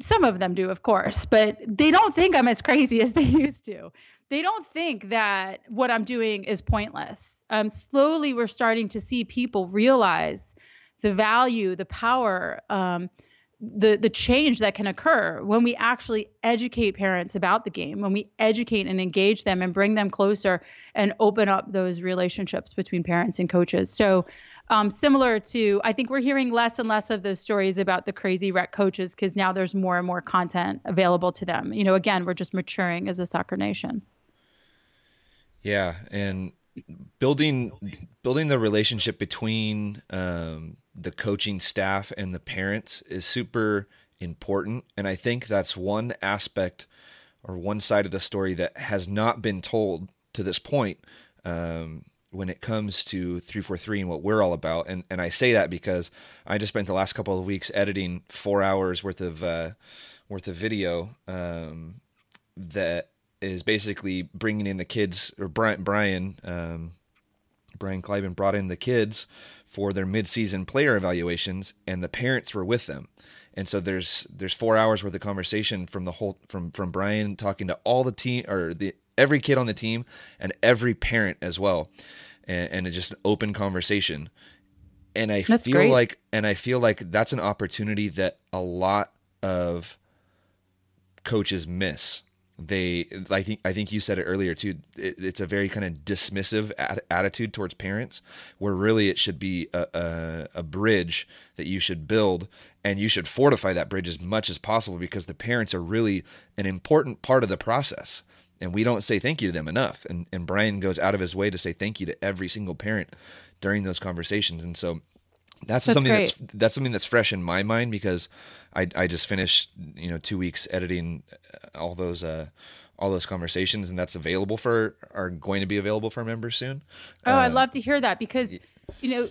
some of them do of course but they don't think i'm as crazy as they used to. They don't think that what i'm doing is pointless. Um, slowly we're starting to see people realize the value the power um, the the change that can occur when we actually educate parents about the game when we educate and engage them and bring them closer and open up those relationships between parents and coaches. So um, similar to, I think we're hearing less and less of those stories about the crazy rec coaches because now there's more and more content available to them. You know, again, we're just maturing as a soccer nation. Yeah, and building building the relationship between um, the coaching staff and the parents is super important, and I think that's one aspect or one side of the story that has not been told to this point. Um, when it comes to 343 and what we're all about. And and I say that because I just spent the last couple of weeks editing four hours worth of uh, worth of video um, that is basically bringing in the kids or Brian Brian um, Brian Kleiban brought in the kids for their midseason player evaluations, and the parents were with them. And so there's there's four hours worth of conversation from the whole from from Brian talking to all the team or the every kid on the team and every parent as well, and, and just an open conversation. And I that's feel great. like, and I feel like that's an opportunity that a lot of coaches miss. They, I think, I think you said it earlier too. It, it's a very kind of dismissive ad- attitude towards parents, where really it should be a, a, a bridge that you should build, and you should fortify that bridge as much as possible because the parents are really an important part of the process and we don't say thank you to them enough. And and Brian goes out of his way to say thank you to every single parent during those conversations. And so that's, that's something great. that's that's something that's fresh in my mind because I I just finished you know two weeks editing all those uh all those conversations and that's available for are going to be available for members soon. Oh, uh, I'd love to hear that because you know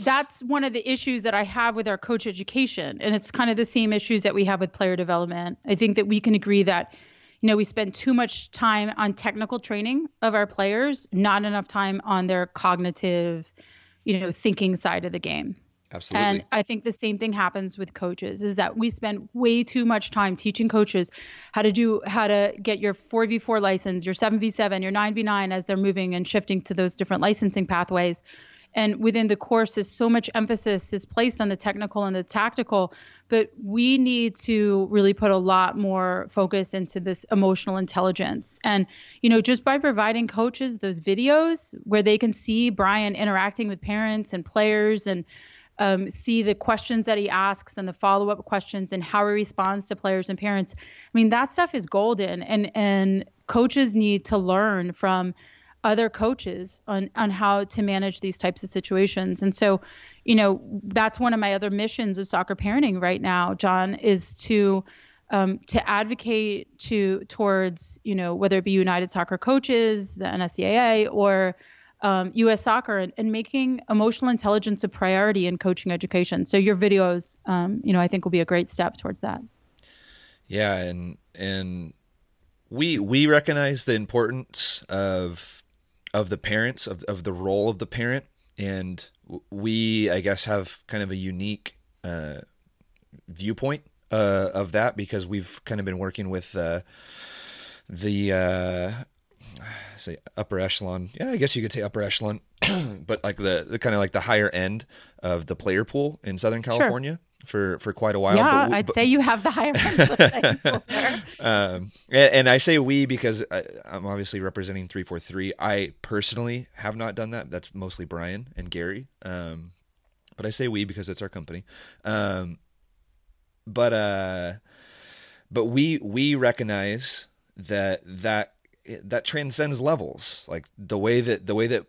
that's one of the issues that I have with our coach education and it's kind of the same issues that we have with player development. I think that we can agree that you know, we spend too much time on technical training of our players, not enough time on their cognitive, you know, thinking side of the game. Absolutely. And I think the same thing happens with coaches is that we spend way too much time teaching coaches how to do how to get your 4v4 license, your 7v7, your 9v9 as they're moving and shifting to those different licensing pathways and within the courses so much emphasis is placed on the technical and the tactical but we need to really put a lot more focus into this emotional intelligence. And you know just by providing coaches those videos where they can see brian interacting with parents and players and um, see the questions that he asks and the follow-up questions and how he responds to players and parents i mean that stuff is golden. And and coaches need to learn from other coaches on on how to manage these types of situations. And so, you know, that's one of my other missions of soccer parenting right now, John, is to um, to advocate to towards you know whether it be United Soccer Coaches, the NSCAA, or um, U.S. soccer and, and, making emotional intelligence a priority in coaching education. So your videos, um, you know, I think will be a great step towards that. Yeah, and and we we recognize the importance of of the parents of of the role of the parent, and we I guess have kind of a unique uh, viewpoint uh, of that because we've kind of been working with uh, the uh, say upper echelon. Yeah, I guess you could say upper echelon, but like the, the kind of like the higher end of the player pool in Southern California. Sure. For, for quite a while. Yeah, we, I'd but, say you have the higher end. um, and, and, I say we because I, am obviously representing 343. I personally have not done that. That's mostly Brian and Gary. Um, but I say we because it's our company. Um, but uh, but we we recognize that that that transcends levels. Like the way that the way that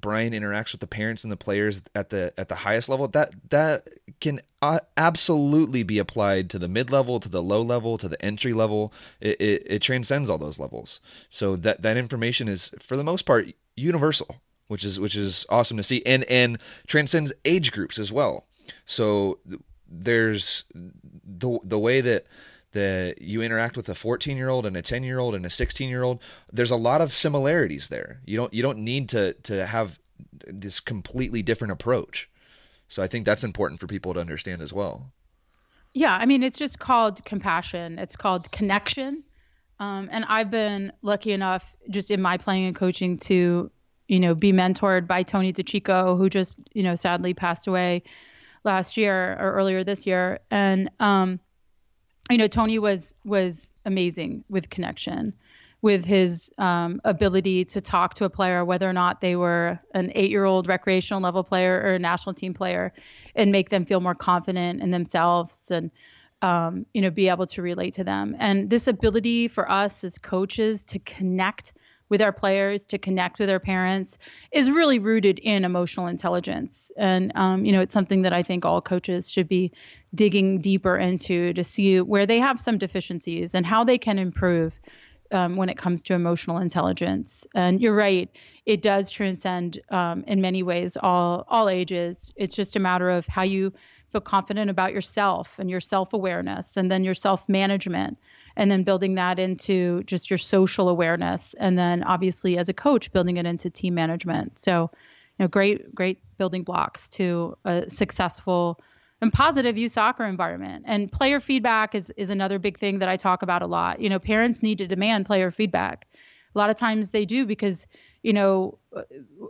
Brian interacts with the parents and the players at the at the highest level that that can uh, absolutely be applied to the mid level to the low level to the entry level. It, it, it, transcends all those levels. So that that information is for the most part universal which is which is awesome to see and and transcends age groups as well. So there's the the way that that you interact with a 14 year old and a 10 year old and a 16 year old there's a lot of similarities there. You don't you don't need to to have this completely different approach. So i think that's important for people to understand as well. Yeah i mean it's just called compassion. It's called connection. Um, and i've been lucky enough just in my playing and coaching to you know be mentored by tony DiCicco who just you know sadly passed away last year or earlier this year. And um you know, Tony was was amazing with connection, with his um, ability to talk to a player, whether or not they were an eight-year-old recreational level player or a national team player, and make them feel more confident in themselves and um, you know be able to relate to them. And this ability for us as coaches to connect with our players, to connect with our parents, is really rooted in emotional intelligence. And, um, you know, it's something that I think all coaches should be digging deeper into to see where they have some deficiencies and how they can improve um, when it comes to emotional intelligence. And you're right, it does transcend um, in many ways all all ages. It's just a matter of how you feel confident about yourself and your self awareness, and then your self management and then building that into just your social awareness. And then obviously as a coach building it into team management. So you know great great building blocks to a successful and positive youth soccer environment. And player feedback is is another big thing that I talk about a lot. You know parents need to demand player feedback. A lot of times they do because you know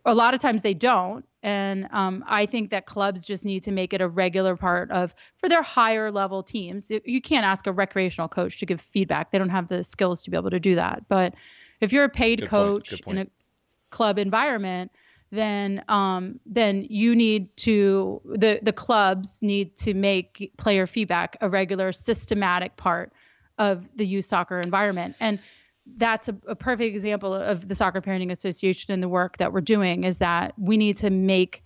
a lot of times they don't and um, I think that clubs just need to make it a regular part of for their higher level teams. You can't ask a recreational coach to give feedback; they don't have the skills to be able to do that. But if you're a paid Good coach in a club environment, then um, then you need to the the clubs need to make player feedback a regular, systematic part of the youth soccer environment. And that's a, a, perfect example of the soccer parenting association and the work that we're doing is that we need to make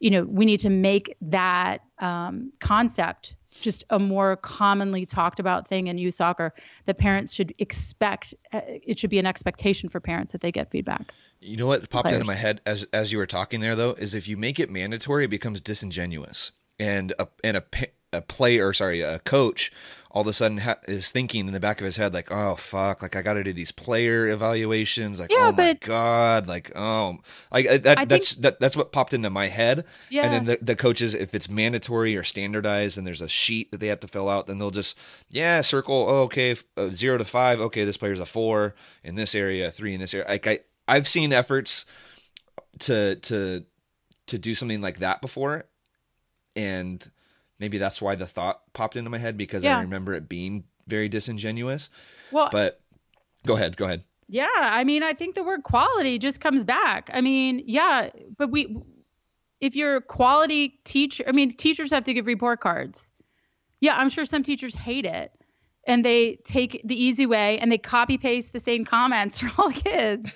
you know we need to make that um, concept just a more commonly talked about thing in youth soccer that parents should expect uh, it should be an expectation for parents that they get feedback you know what popped Players. into my head as as you were talking there though is if you make it mandatory it becomes disingenuous and a and a, a player sorry a coach all of a sudden ha- is thinking in the back of his head like oh fuck like i gotta do these player evaluations like yeah, oh my god like oh like that, that's think, that, that's what popped into my head. Yeah. and then the, the coaches if it's mandatory or standardized and there's a sheet that they have to fill out then they'll just yeah circle oh, okay uh, zero to five okay this player's a four in this area three in this area. Like i i've seen efforts to to to do something like that before. And maybe that's why the thought popped into my head because yeah. I remember it being very disingenuous. Well, but go ahead, go ahead. Yeah, I mean, I think the word quality just comes back. I mean, yeah, but we if you're a quality teacher, I mean, teachers have to give report cards. Yeah, I'm sure some teachers hate it and they take the easy way and they copy paste the same comments for all kids.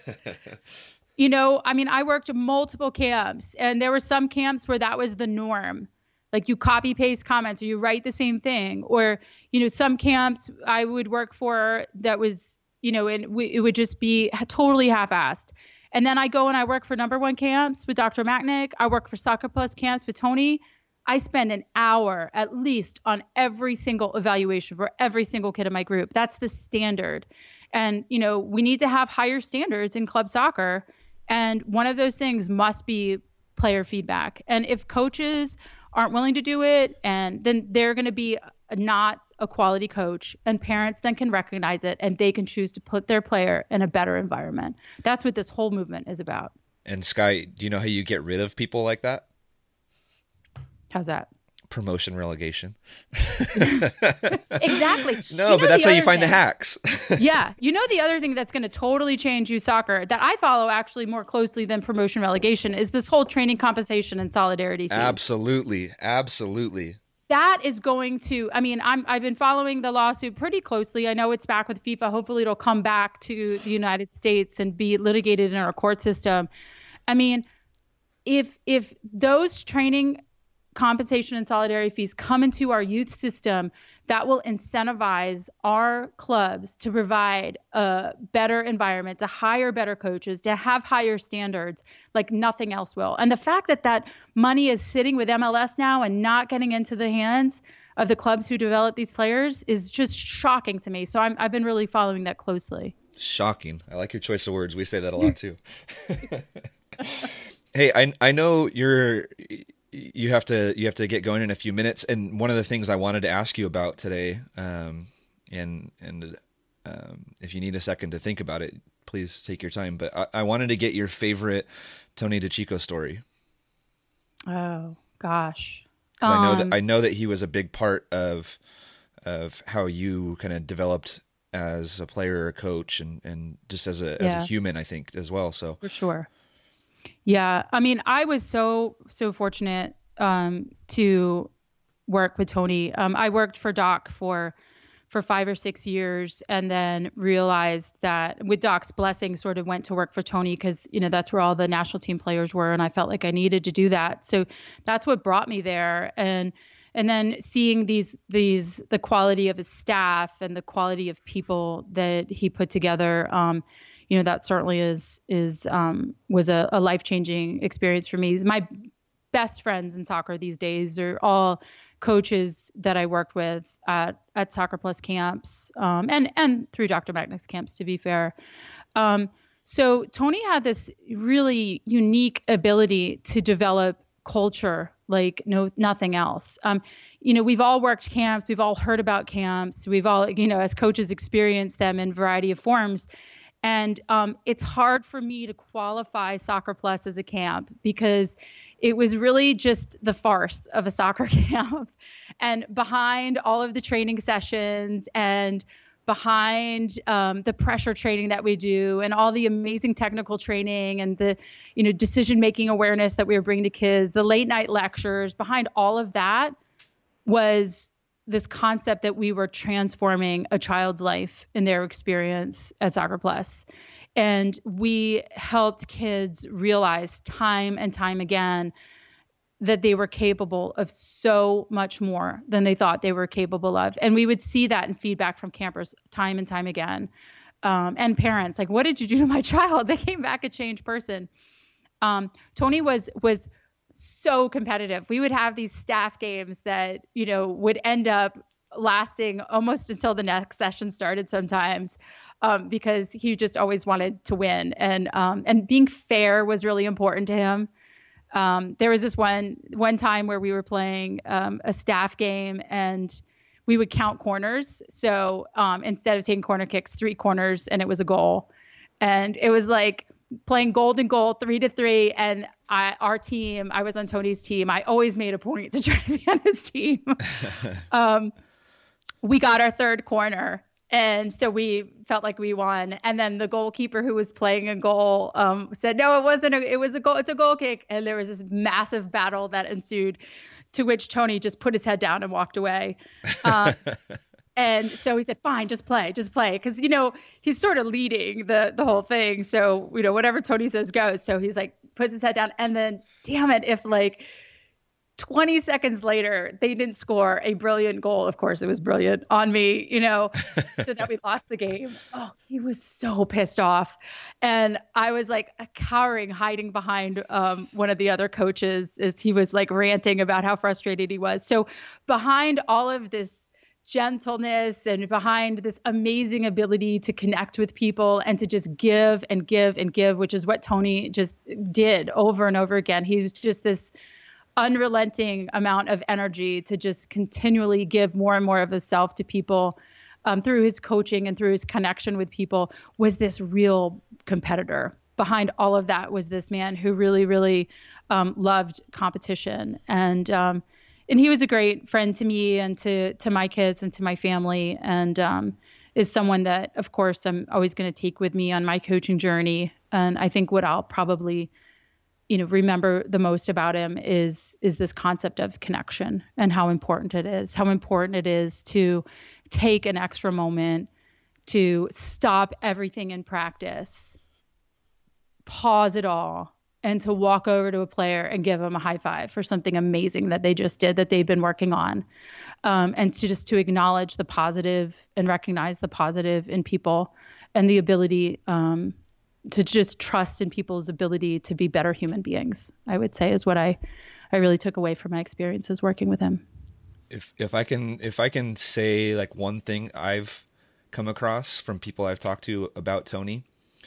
you know, I mean, I worked multiple camps and there were some camps where that was the norm like you copy paste comments or you write the same thing or you know some camps i would work for that was you know and we, it would just be totally half-assed And then I go and I work for number one camps with Dr. Machnik. I work for Soccer Plus camps with Tony. I spend an hour at least on every single evaluation for every single kid in my group. That's the standard. And, you know, we need to have higher standards in club soccer. And one of those things must be player feedback. And if coaches aren't willing to do it, and then they're going to be not a quality coach, and parents then can recognize it and they can choose to put their player in a better environment. That's what this whole movement is about. And Skye, do you know how you get rid of people like that? How's that? Promotion relegation. exactly. No, you know but that's how you find thing. the hacks. yeah. You know, the other thing that's going to totally change you soccer that I follow actually more closely than promotion relegation is this whole training compensation and solidarity. Fees. Absolutely. Absolutely that is going to i mean i'm i've been following the lawsuit pretty closely i know it's back with fifa hopefully it'll come back to the united states and be litigated in our court system i mean if if those training compensation and solidarity fees come into our youth system that will incentivize our clubs to provide a better environment, to hire better coaches, to have higher standards like nothing else will. And the fact that that money is sitting with MLS now and not getting into the hands of the clubs who develop these players is just shocking to me. So i have been really following that closely. Shocking. I like your choice of words. We say that a lot too. hey, I I know you're you have to you have to get going in a few minutes. And one of the things I wanted to ask you about today, um, and and um, if you need a second to think about it, please take your time. But I, I wanted to get your favorite Tony DiCicco story. Oh gosh, um, I know that um, I know that he was a big part of of how you kind of developed as a player or a coach and and just as a yeah. as a human I think as well so for sure yeah, I mean, I was so so fortunate um, to work with Tony. Um, I worked for Doc for for five or six years, and then realized that with Doc's blessing, sort of went to work for Tony because you know that's where all the national team players were, and I felt like I needed to do that. So that's what brought me there, and and then seeing these these the quality of his staff and the quality of people that he put together. Um, you know that certainly is is um, was a, a life changing experience for me. My best friends in soccer these days are all coaches that I worked with at at Soccer Plus camps um, and and through Dr. Machnik's camps. To be fair. Um, so Tony had this really unique ability to develop culture like no nothing else. Um, you know, we've all worked camps, we've all heard about camps, we've all, you know, as coaches experienced them in a variety of forms. And um, it's hard for me to qualify Soccer Plus as a camp because it was really just the farce of a soccer camp. and behind all of the training sessions and behind um, the pressure training that we do and all the amazing technical training and the you know decision making awareness that we were bringing to kids the late night lectures behind all of that was this concept that we were transforming a child's life in their experience at Soccer Plus. And we helped kids realize time and time again that they were capable of so much more than they thought they were capable of. And we would see that in feedback from campers time and time again. Um, and parents, like, what did you do to my child? They came back a changed person. Um, Tony was was so competitive. We would have these staff games that, you know, would end up lasting almost until the next session started sometimes. Um, because he just always wanted to win, and um, and being fair was really important to him. Um, there was this one one time where we were playing um, a staff game, and we would count corners. So um, instead of taking corner kicks, three corners, and it was a goal. And it was like playing golden goal three to three and I, our team i was on tony's team. I always made a point to try to be on his team. Um, we got our third corner and so we felt like we won. And then the goalkeeper who was playing a goal um, said no it wasn't a, it was a goal it's a goal kick. And there was this massive battle that ensued to which tony just put his head down and walked away. Uh, And so he said, "Fine, just play, just play," because you know he's sort of leading the the whole thing. So you know whatever Tony says goes. So he's like puts his head down, and then damn it, if like 20 seconds later, they didn't score a brilliant goal. Of course, it was brilliant on me, you know, so that we lost the game. Oh, he was so pissed off. And I was like cowering, hiding behind um, one of the other coaches as he was like ranting about how frustrated he was. So, behind all of this gentleness and behind this amazing ability to connect with people and to just give and give and give, which is what Tony just did over and over again. He was just this unrelenting amount of energy to just continually give more and more of himself to people um, through his coaching and through his connection with people was this real competitor behind all of that was this man who really really um, loved competition and um, and he was a great friend to me and to to my kids and to my family and um, is someone that of course I'm always going to take with me on my coaching journey. And I think what I'll probably you know remember the most about him is is this concept of connection and how important it is how important it is to take an extra moment to stop everything in practice pause it all and to walk over to a player and give them a high five for something amazing that they just did that they've been working on. Um, and to just to acknowledge the positive and recognize the positive in people and the ability um, to just trust in people's ability to be better human beings i would say is what i i really took away from my experiences working with him. If if i can if i can say like one thing i've come across from people i've talked to about tony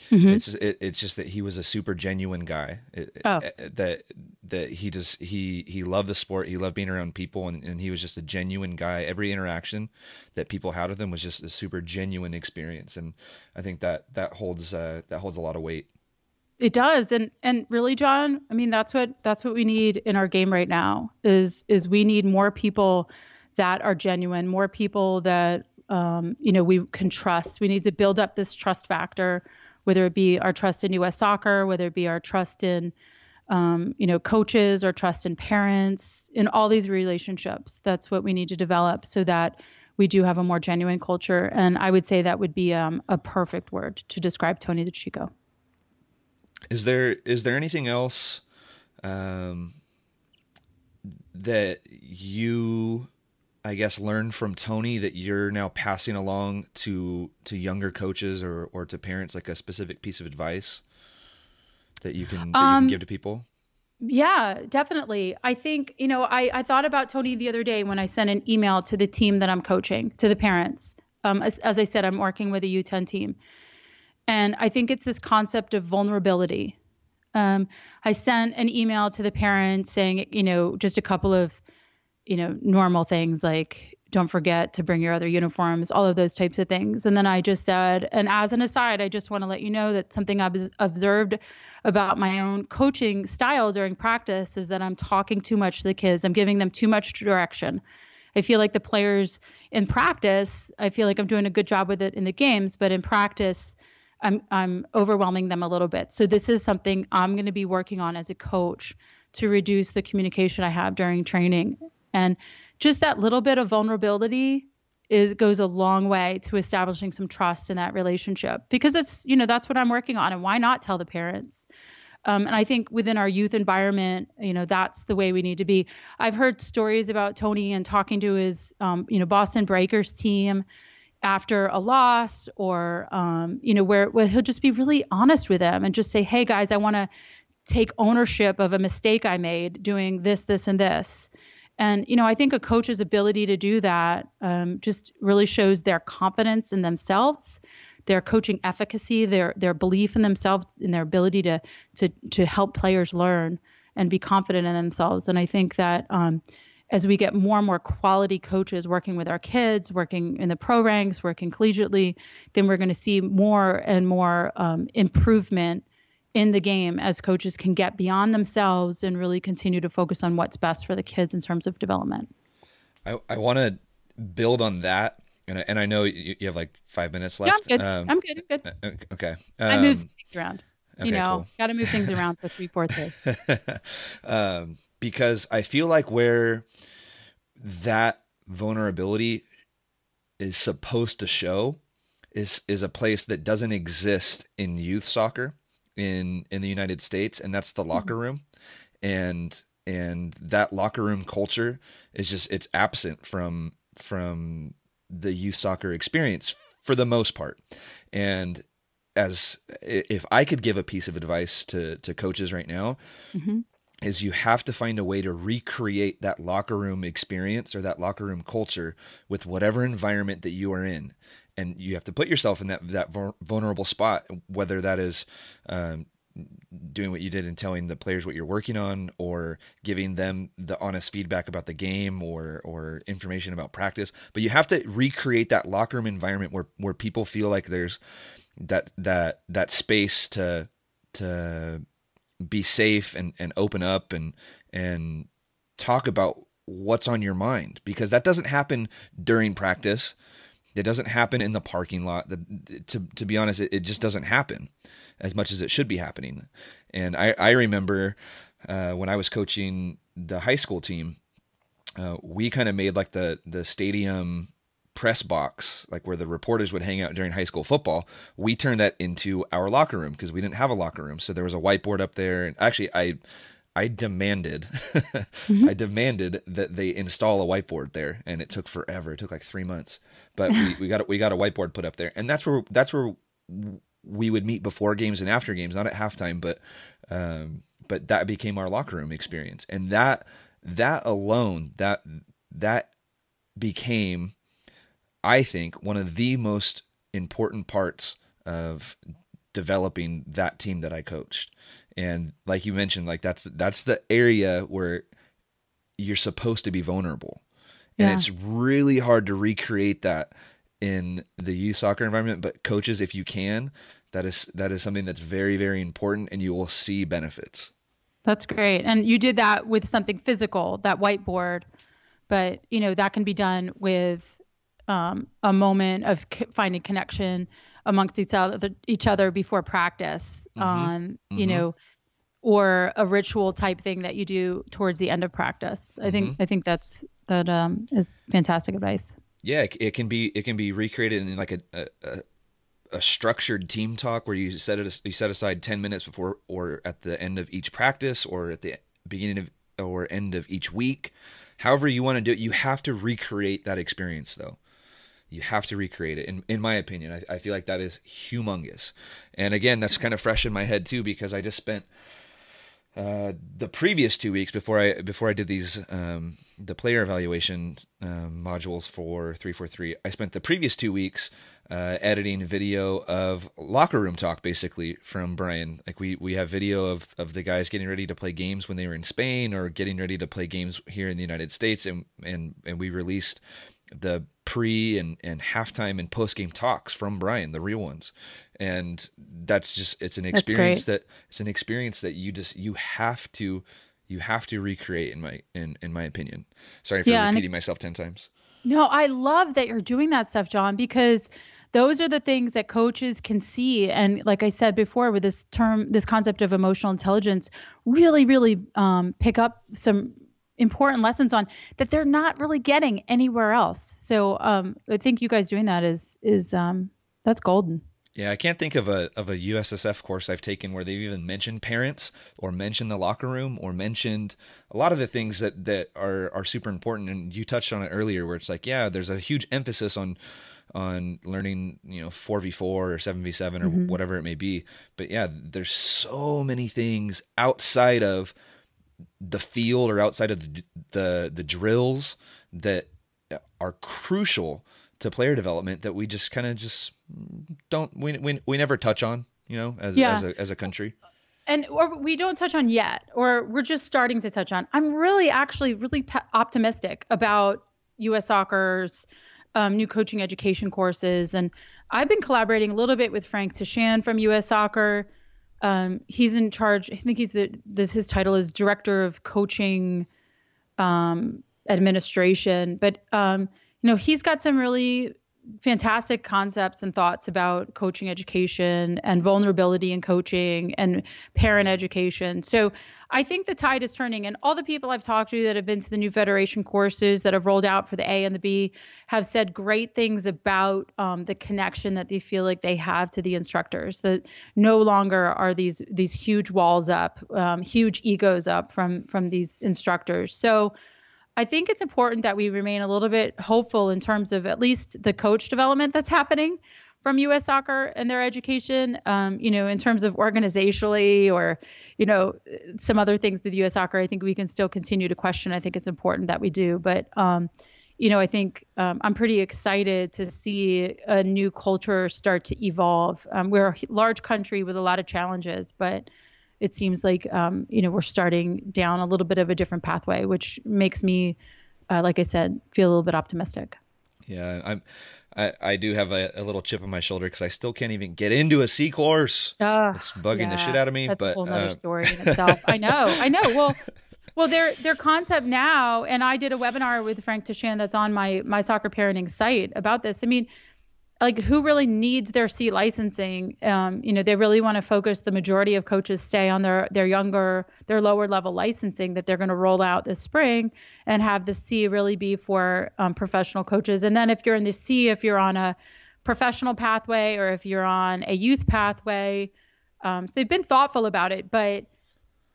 Mm-hmm. It's it, it's just that he was a super genuine guy. It, oh. It, that that he just he he loved the sport. He loved being around people, and, and he was just a genuine guy. Every interaction that people had with him was just a super genuine experience, and I think that that holds uh, that holds a lot of weight. It does, and and really, John. I mean, that's what that's what we need in our game right now. Is is we need more people that are genuine, more people that um, you know we can trust. We need to build up this trust factor whether it be our trust in U.S. soccer, whether it be our trust in, um, you know, coaches or trust in parents, in all these relationships. That's what we need to develop so that we do have a more genuine culture. And I would say that would be um, a perfect word to describe Tony DiCicco. Is there is there anything else um, that you I guess learned from Tony that you're now passing along to to younger coaches or or to parents like a specific piece of advice that you can, that um, you can um, give to people? Yeah, definitely. I think, you know, I, I thought about Tony the other day when I sent an email to the team that I'm coaching, to the parents. Um, as, as I said, I'm working with a U10 team. And I think it's this concept of vulnerability. Um, I sent an email to the parents saying, you know, just a couple of you know, normal things like don't forget to bring your other uniforms, all of those types of things. And then I just said, and as an aside, I just want to let you know that something I've observed about my own coaching style during practice is that I'm talking too much to the kids. I'm giving them too much direction. I feel like the players in practice, I feel like I'm doing a good job with it in the games, but in practice, I'm I'm overwhelming them a little bit. So this is something I'm going to be working on as a coach to reduce the communication I have during training and just that little bit of vulnerability is goes a long way to establishing some trust in that relationship because it's you know that's what I'm working on and why not tell the parents um, and I think within our youth environment, you know, that's the way we need to be. I've heard stories about Tony and talking to his, um, you know, Boston Breakers team after a loss, or um, you know, where, where he'll just be really honest with them and just say, "Hey guys, I want to take ownership of a mistake I made doing this, this, and this." And, you know, I think a coach's ability to do that um, just really shows their confidence in themselves, their coaching efficacy, their their belief in themselves, in their ability to to to help players learn and be confident in themselves. And I think that um, as we get more and more quality coaches working with our kids, working in the pro ranks, working collegiately, then we're going to see more and more um, improvement in the game as coaches can get beyond themselves and really continue to focus on what's best for the kids in terms of development. I, I want to build on that. And I, and I know you, you have like five minutes left. Yeah, I'm good. Um, I'm good. I'm good. Uh, uh, okay. Um, I move things around. Okay, you know, cool. got to move things around for three, four, three. um, because I feel like where that vulnerability is supposed to show is is a place that doesn't exist in youth soccer in in the United States, and that's the locker mm-hmm. room. And and that locker room culture is just it's absent from from the youth soccer experience for the most part. And as if I could give a piece of advice to to coaches right now, mm-hmm. is you have to find a way to recreate that locker room experience or that locker room culture with whatever environment that you are in, and you have to put yourself in that that vulnerable spot, whether that is um, doing what you did and telling the players what you're working on or giving them the honest feedback about the game or or information about practice. But you have to recreate that locker room environment where where people feel like there's that that that space to to be safe and and open up and and talk about what's on your mind because that doesn't happen during practice it doesn't happen in the parking lot to to be honest it, it just doesn't happen as much as it should be happening. And I, I remember uh, when I was coaching the high school team, uh, we kind of made like the the stadium press box, like where the reporters would hang out during high school football. We turned that into our locker room because we didn't have a locker room. So there was a whiteboard up there, and actually, I I demanded, mm-hmm. I demanded that they install a whiteboard there, and it took forever. It took like three months, but we, we got we got a whiteboard put up there, and that's where that's where we would meet before games and after games, not at halftime, but um, but that became our locker room experience, and that that alone that that became, I think, one of the most important parts of developing that team that I coached. And like you mentioned, like that's that's the area where you're supposed to be vulnerable. And yeah. it's really hard to recreate that in the youth soccer environment, but coaches, if you can, that is that is something that's very very important, and you will see benefits. That's great, and you did that with something physical, that whiteboard, but you know that can be done with um, a moment of finding connection amongst each other each other before practice. Mm-hmm. Um, you mm-hmm. know or a ritual type thing that you do towards the end of practice. I think mm-hmm. I think that's that um, is fantastic advice. Yeah, it, can be it can be recreated in like a, a, a structured team talk where you set it you set aside 10 minutes before or at the end of each practice or at the beginning of or end of each week. However you want to do it you have to recreate that experience though. You have to recreate it. In, in my opinion I, I feel like that is humongous. And again that's kind of fresh in my head too because i just spent uh, the previous two weeks before I before I did these um, the player evaluation um, modules for three four three, I spent the previous two weeks uh, editing video of locker room talk, basically from Brian. Like we we have video of of the guys getting ready to play games when they were in Spain or getting ready to play games here in the United States, and and and we released the pre and and halftime and post game talks from Brian, the real ones and that's just it's an experience that it's an experience that you just you have to you have to recreate in my in in my opinion. Sorry for yeah, repeating it, myself 10 times. No i love that you're doing that stuff john because those are the things that coaches can see. And like i said before with this term this concept of emotional intelligence really really um, pick up some important lessons on that they're not really getting anywhere else. So um, i think you guys doing that is is um, that's golden yeah, I can't think of a of a USSF course I've taken where they've even mentioned parents or mentioned the locker room or mentioned a lot of the things that that are are super important. And you touched on it earlier, where it's like, yeah, there's a huge emphasis on on learning, you know, four v four or seven v seven or mm-hmm. whatever it may be. But yeah, there's so many things outside of the field or outside of the the, the drills that are crucial to player development that we just kind of just don't we, we we never touch on, you know, as yeah. as a as a country. And or we don't touch on yet, or we're just starting to touch on. I'm really actually really pe- optimistic about U.S. Soccer's um, new coaching education courses, and I've been collaborating a little bit with Frank Tashan from U.S. Soccer. Um, he's in charge. I think he's the this his title is director of coaching um, administration, but um, you know he's got some really fantastic concepts and thoughts about coaching education and vulnerability in coaching and parent education. So I think the tide is turning, and all the people I've talked to that have been to the new federation courses that have rolled out for the A and the B have said great things about um, the connection that they feel like they have to the instructors. That no longer are these these huge walls up, um, huge egos up from from these instructors. So I think it's important that we remain a little bit hopeful in terms of at least the coach development that's happening from U.S. Soccer and their education. Um, you know, in terms of organizationally or you know some other things with U.S. Soccer, I think we can still continue to question. I think it's important that we do, but um, you know, I think um, I'm pretty excited to see a new culture start to evolve. Um, we're a large country with a lot of challenges, but it seems like um, you know we're starting down a little bit of a different pathway, which makes me, uh, like I said, feel a little bit optimistic. Yeah, I'm. I, I do have a, a little chip on my shoulder because I still can't even get into a C course. Uh, it's bugging yeah, the shit out of me. That's but, a whole other uh, story in itself. I know, I know. Well, well, their their concept now, and I did a webinar with Frank Tashan that's on my my soccer parenting site about this. I mean, like who really needs their C licensing? Um, you know they really want to focus the majority of coaches stay on their their younger their lower level licensing that they're going to roll out this spring and have the c really be for um, professional coaches. And then if you're in the c if you're on a professional pathway or if you're on a youth pathway um, so they've been thoughtful about it but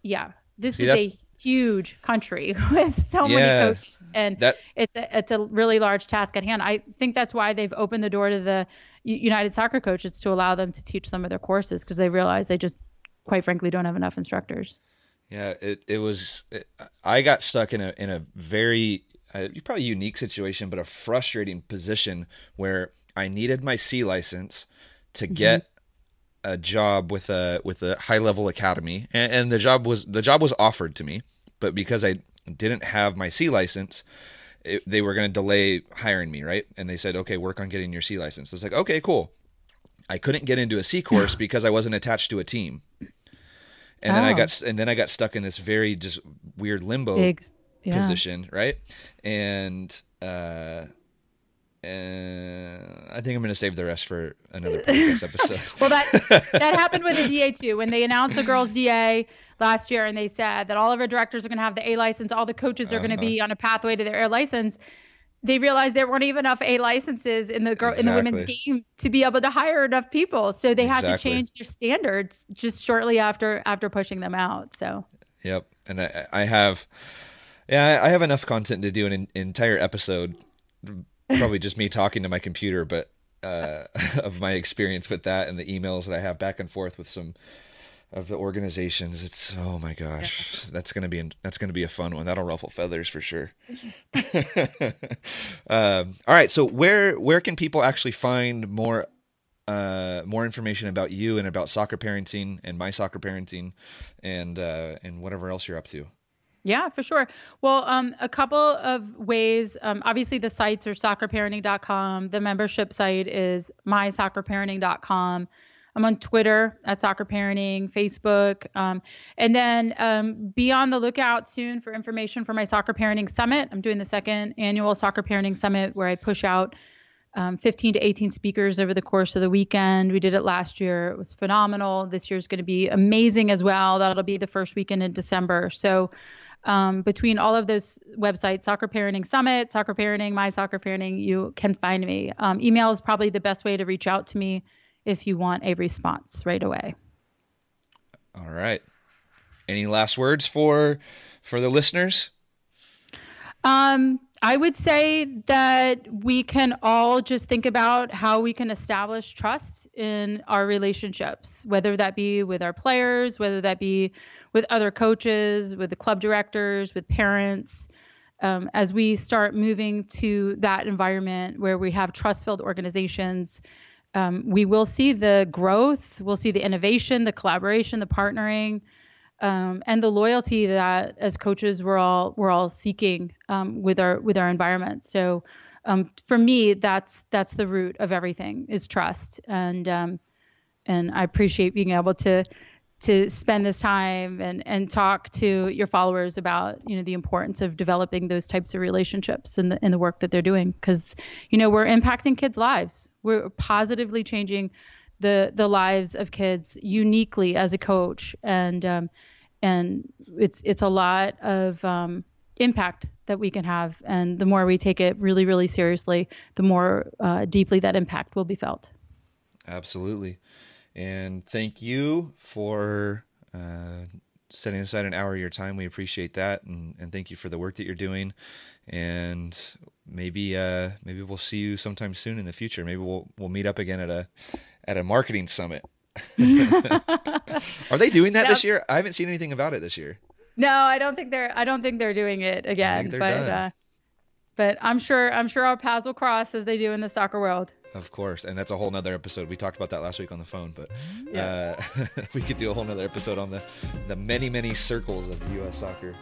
yeah this See, is a huge country with so yeah, many coaches, and that, it's a, it's a really large task at hand. I think that's why they've opened the door to the United Soccer Coaches to allow them to teach some of their courses because they realize they just, quite frankly, don't have enough instructors. Yeah, it it was. It, I got stuck in a in a very uh, probably unique situation, but a frustrating position where I needed my C license to mm-hmm. get a job with a with a high level academy, and, and, the job was the job was offered to me, but because I didn't have my C license, it, they were going to delay hiring me, right? And they said, okay, work on getting your C license. I was like, okay, cool. I couldn't get into a C course because I wasn't attached to a team, and oh. then I oh. got and then I got stuck in this very just weird limbo yeah. position, right? And uh, and I think I'm going to save the rest for another podcast episode. well, that that happened with the DA too. When they announced the girls' DA last year, and they said that all of our directors are going to have the A license, all the coaches are uh-huh. going to be on a pathway to their A license. They realized there weren't even enough A licenses in the girl exactly. in the women's game to be able to hire enough people. So they had exactly. to change their standards just shortly after after pushing them out. So. Yep, and I, I have, yeah, I have enough content to do an, an entire episode probably just me talking to my computer, but uh, of my experience with that and the emails that I have back and forth with some of the organizations. It's oh my gosh, that's gonna be that's gonna be a fun one. That'll ruffle feathers for sure. um, all right, so where where can people actually find more uh, more information about you and about soccer parenting and my soccer parenting and uh, and whatever else you're up to? Yeah, for sure. Well, um, a couple of ways. Um, obviously, the sites are soccerparenting.com. The membership site is mysoccerparenting.com. I'm on Twitter at Soccer Parenting, Facebook, um, and then um, be on the lookout soon for information for my Soccer Parenting Summit. I'm doing the second annual Soccer Parenting Summit where I push out um, 15 to 18 speakers over the course of the weekend. We did it last year; it was phenomenal. This year's going to be amazing as well. That'll be the first weekend in December. So um, between all of those websites, Soccer Parenting Summit, Soccer Parenting, My Soccer Parenting, you can find me. Um, email is probably the best way to reach out to me if you want a response right away. All right. Any last words for for the listeners? Um, I would say that we can all just think about how we can establish trust in our relationships, whether that be with our players, whether that be with other coaches, with the club directors, with parents. Um, as we start moving to that environment where we have trust filled organizations, um, we will see the growth, we'll see the innovation, the collaboration, the partnering, um, and the loyalty that as coaches we're all we're all seeking um, with our with our environment. So um, for me, that's that's the root of everything is trust, and um, and I appreciate being able to to spend this time and and talk to your followers about you know the importance of developing those types of relationships in the in the work that they're doing. Because you know we're impacting kids' lives. We're positively changing the the lives of kids uniquely as a coach. And um, and it's it's a lot of um, impact that we can have. And the more we take it really really seriously the more uh, deeply that impact will be felt. Absolutely and thank you for uh, setting aside an hour of your time. We appreciate that, and, and thank you for the work that you're doing. And maybe uh, maybe we'll see you sometime soon in the future. Maybe we'll we'll meet up again at a at a marketing summit. Are they doing that this year? I haven't seen anything about it this year. No, I don't think they're. I don't think they're doing it again. but uh, but I'm sure I'm sure our paths will cross as they do in the soccer world. Of course, and that's a whole nother episode. We talked about that last week on the phone, but yeah. uh, we could do a whole nother episode on the the many many circles of U.S. soccer.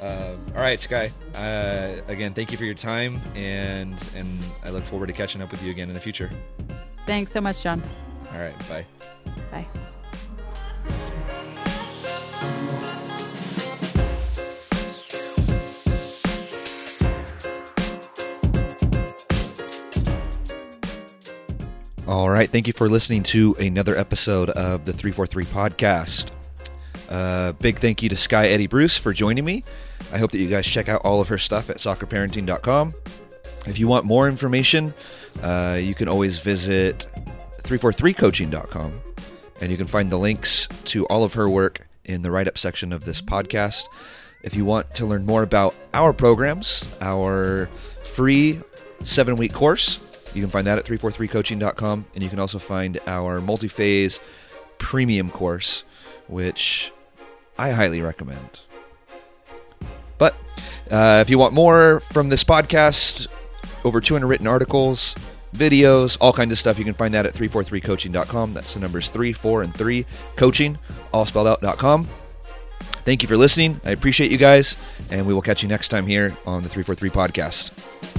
Uh, all right, Skye. Uh, again, thank you for your time, and and I look forward to catching up with you again in the future. Thanks so much, John. All right, bye. Bye. All right. Thank you for listening to another episode of the 343 podcast. Uh, big thank you to Skye Eddy Bruce for joining me. I hope that you guys check out all of her stuff at soccerparenting.com. If you want more information, uh, you can always visit 343coaching.com and you can find the links to all of her work in the write up section of this podcast. If you want to learn more about our programs, our free seven week course, you can find that at 343coaching.com. And you can also find our multi phase premium course, which I highly recommend. But uh, if you want more from this podcast, over 200 written articles, videos, all kinds of stuff, you can find that at 343coaching.com. That's the numbers 3, 4, and 3, coaching, all spelled out.com. Thank you for listening. I appreciate you guys, and we will catch you next time here on the 343 podcast.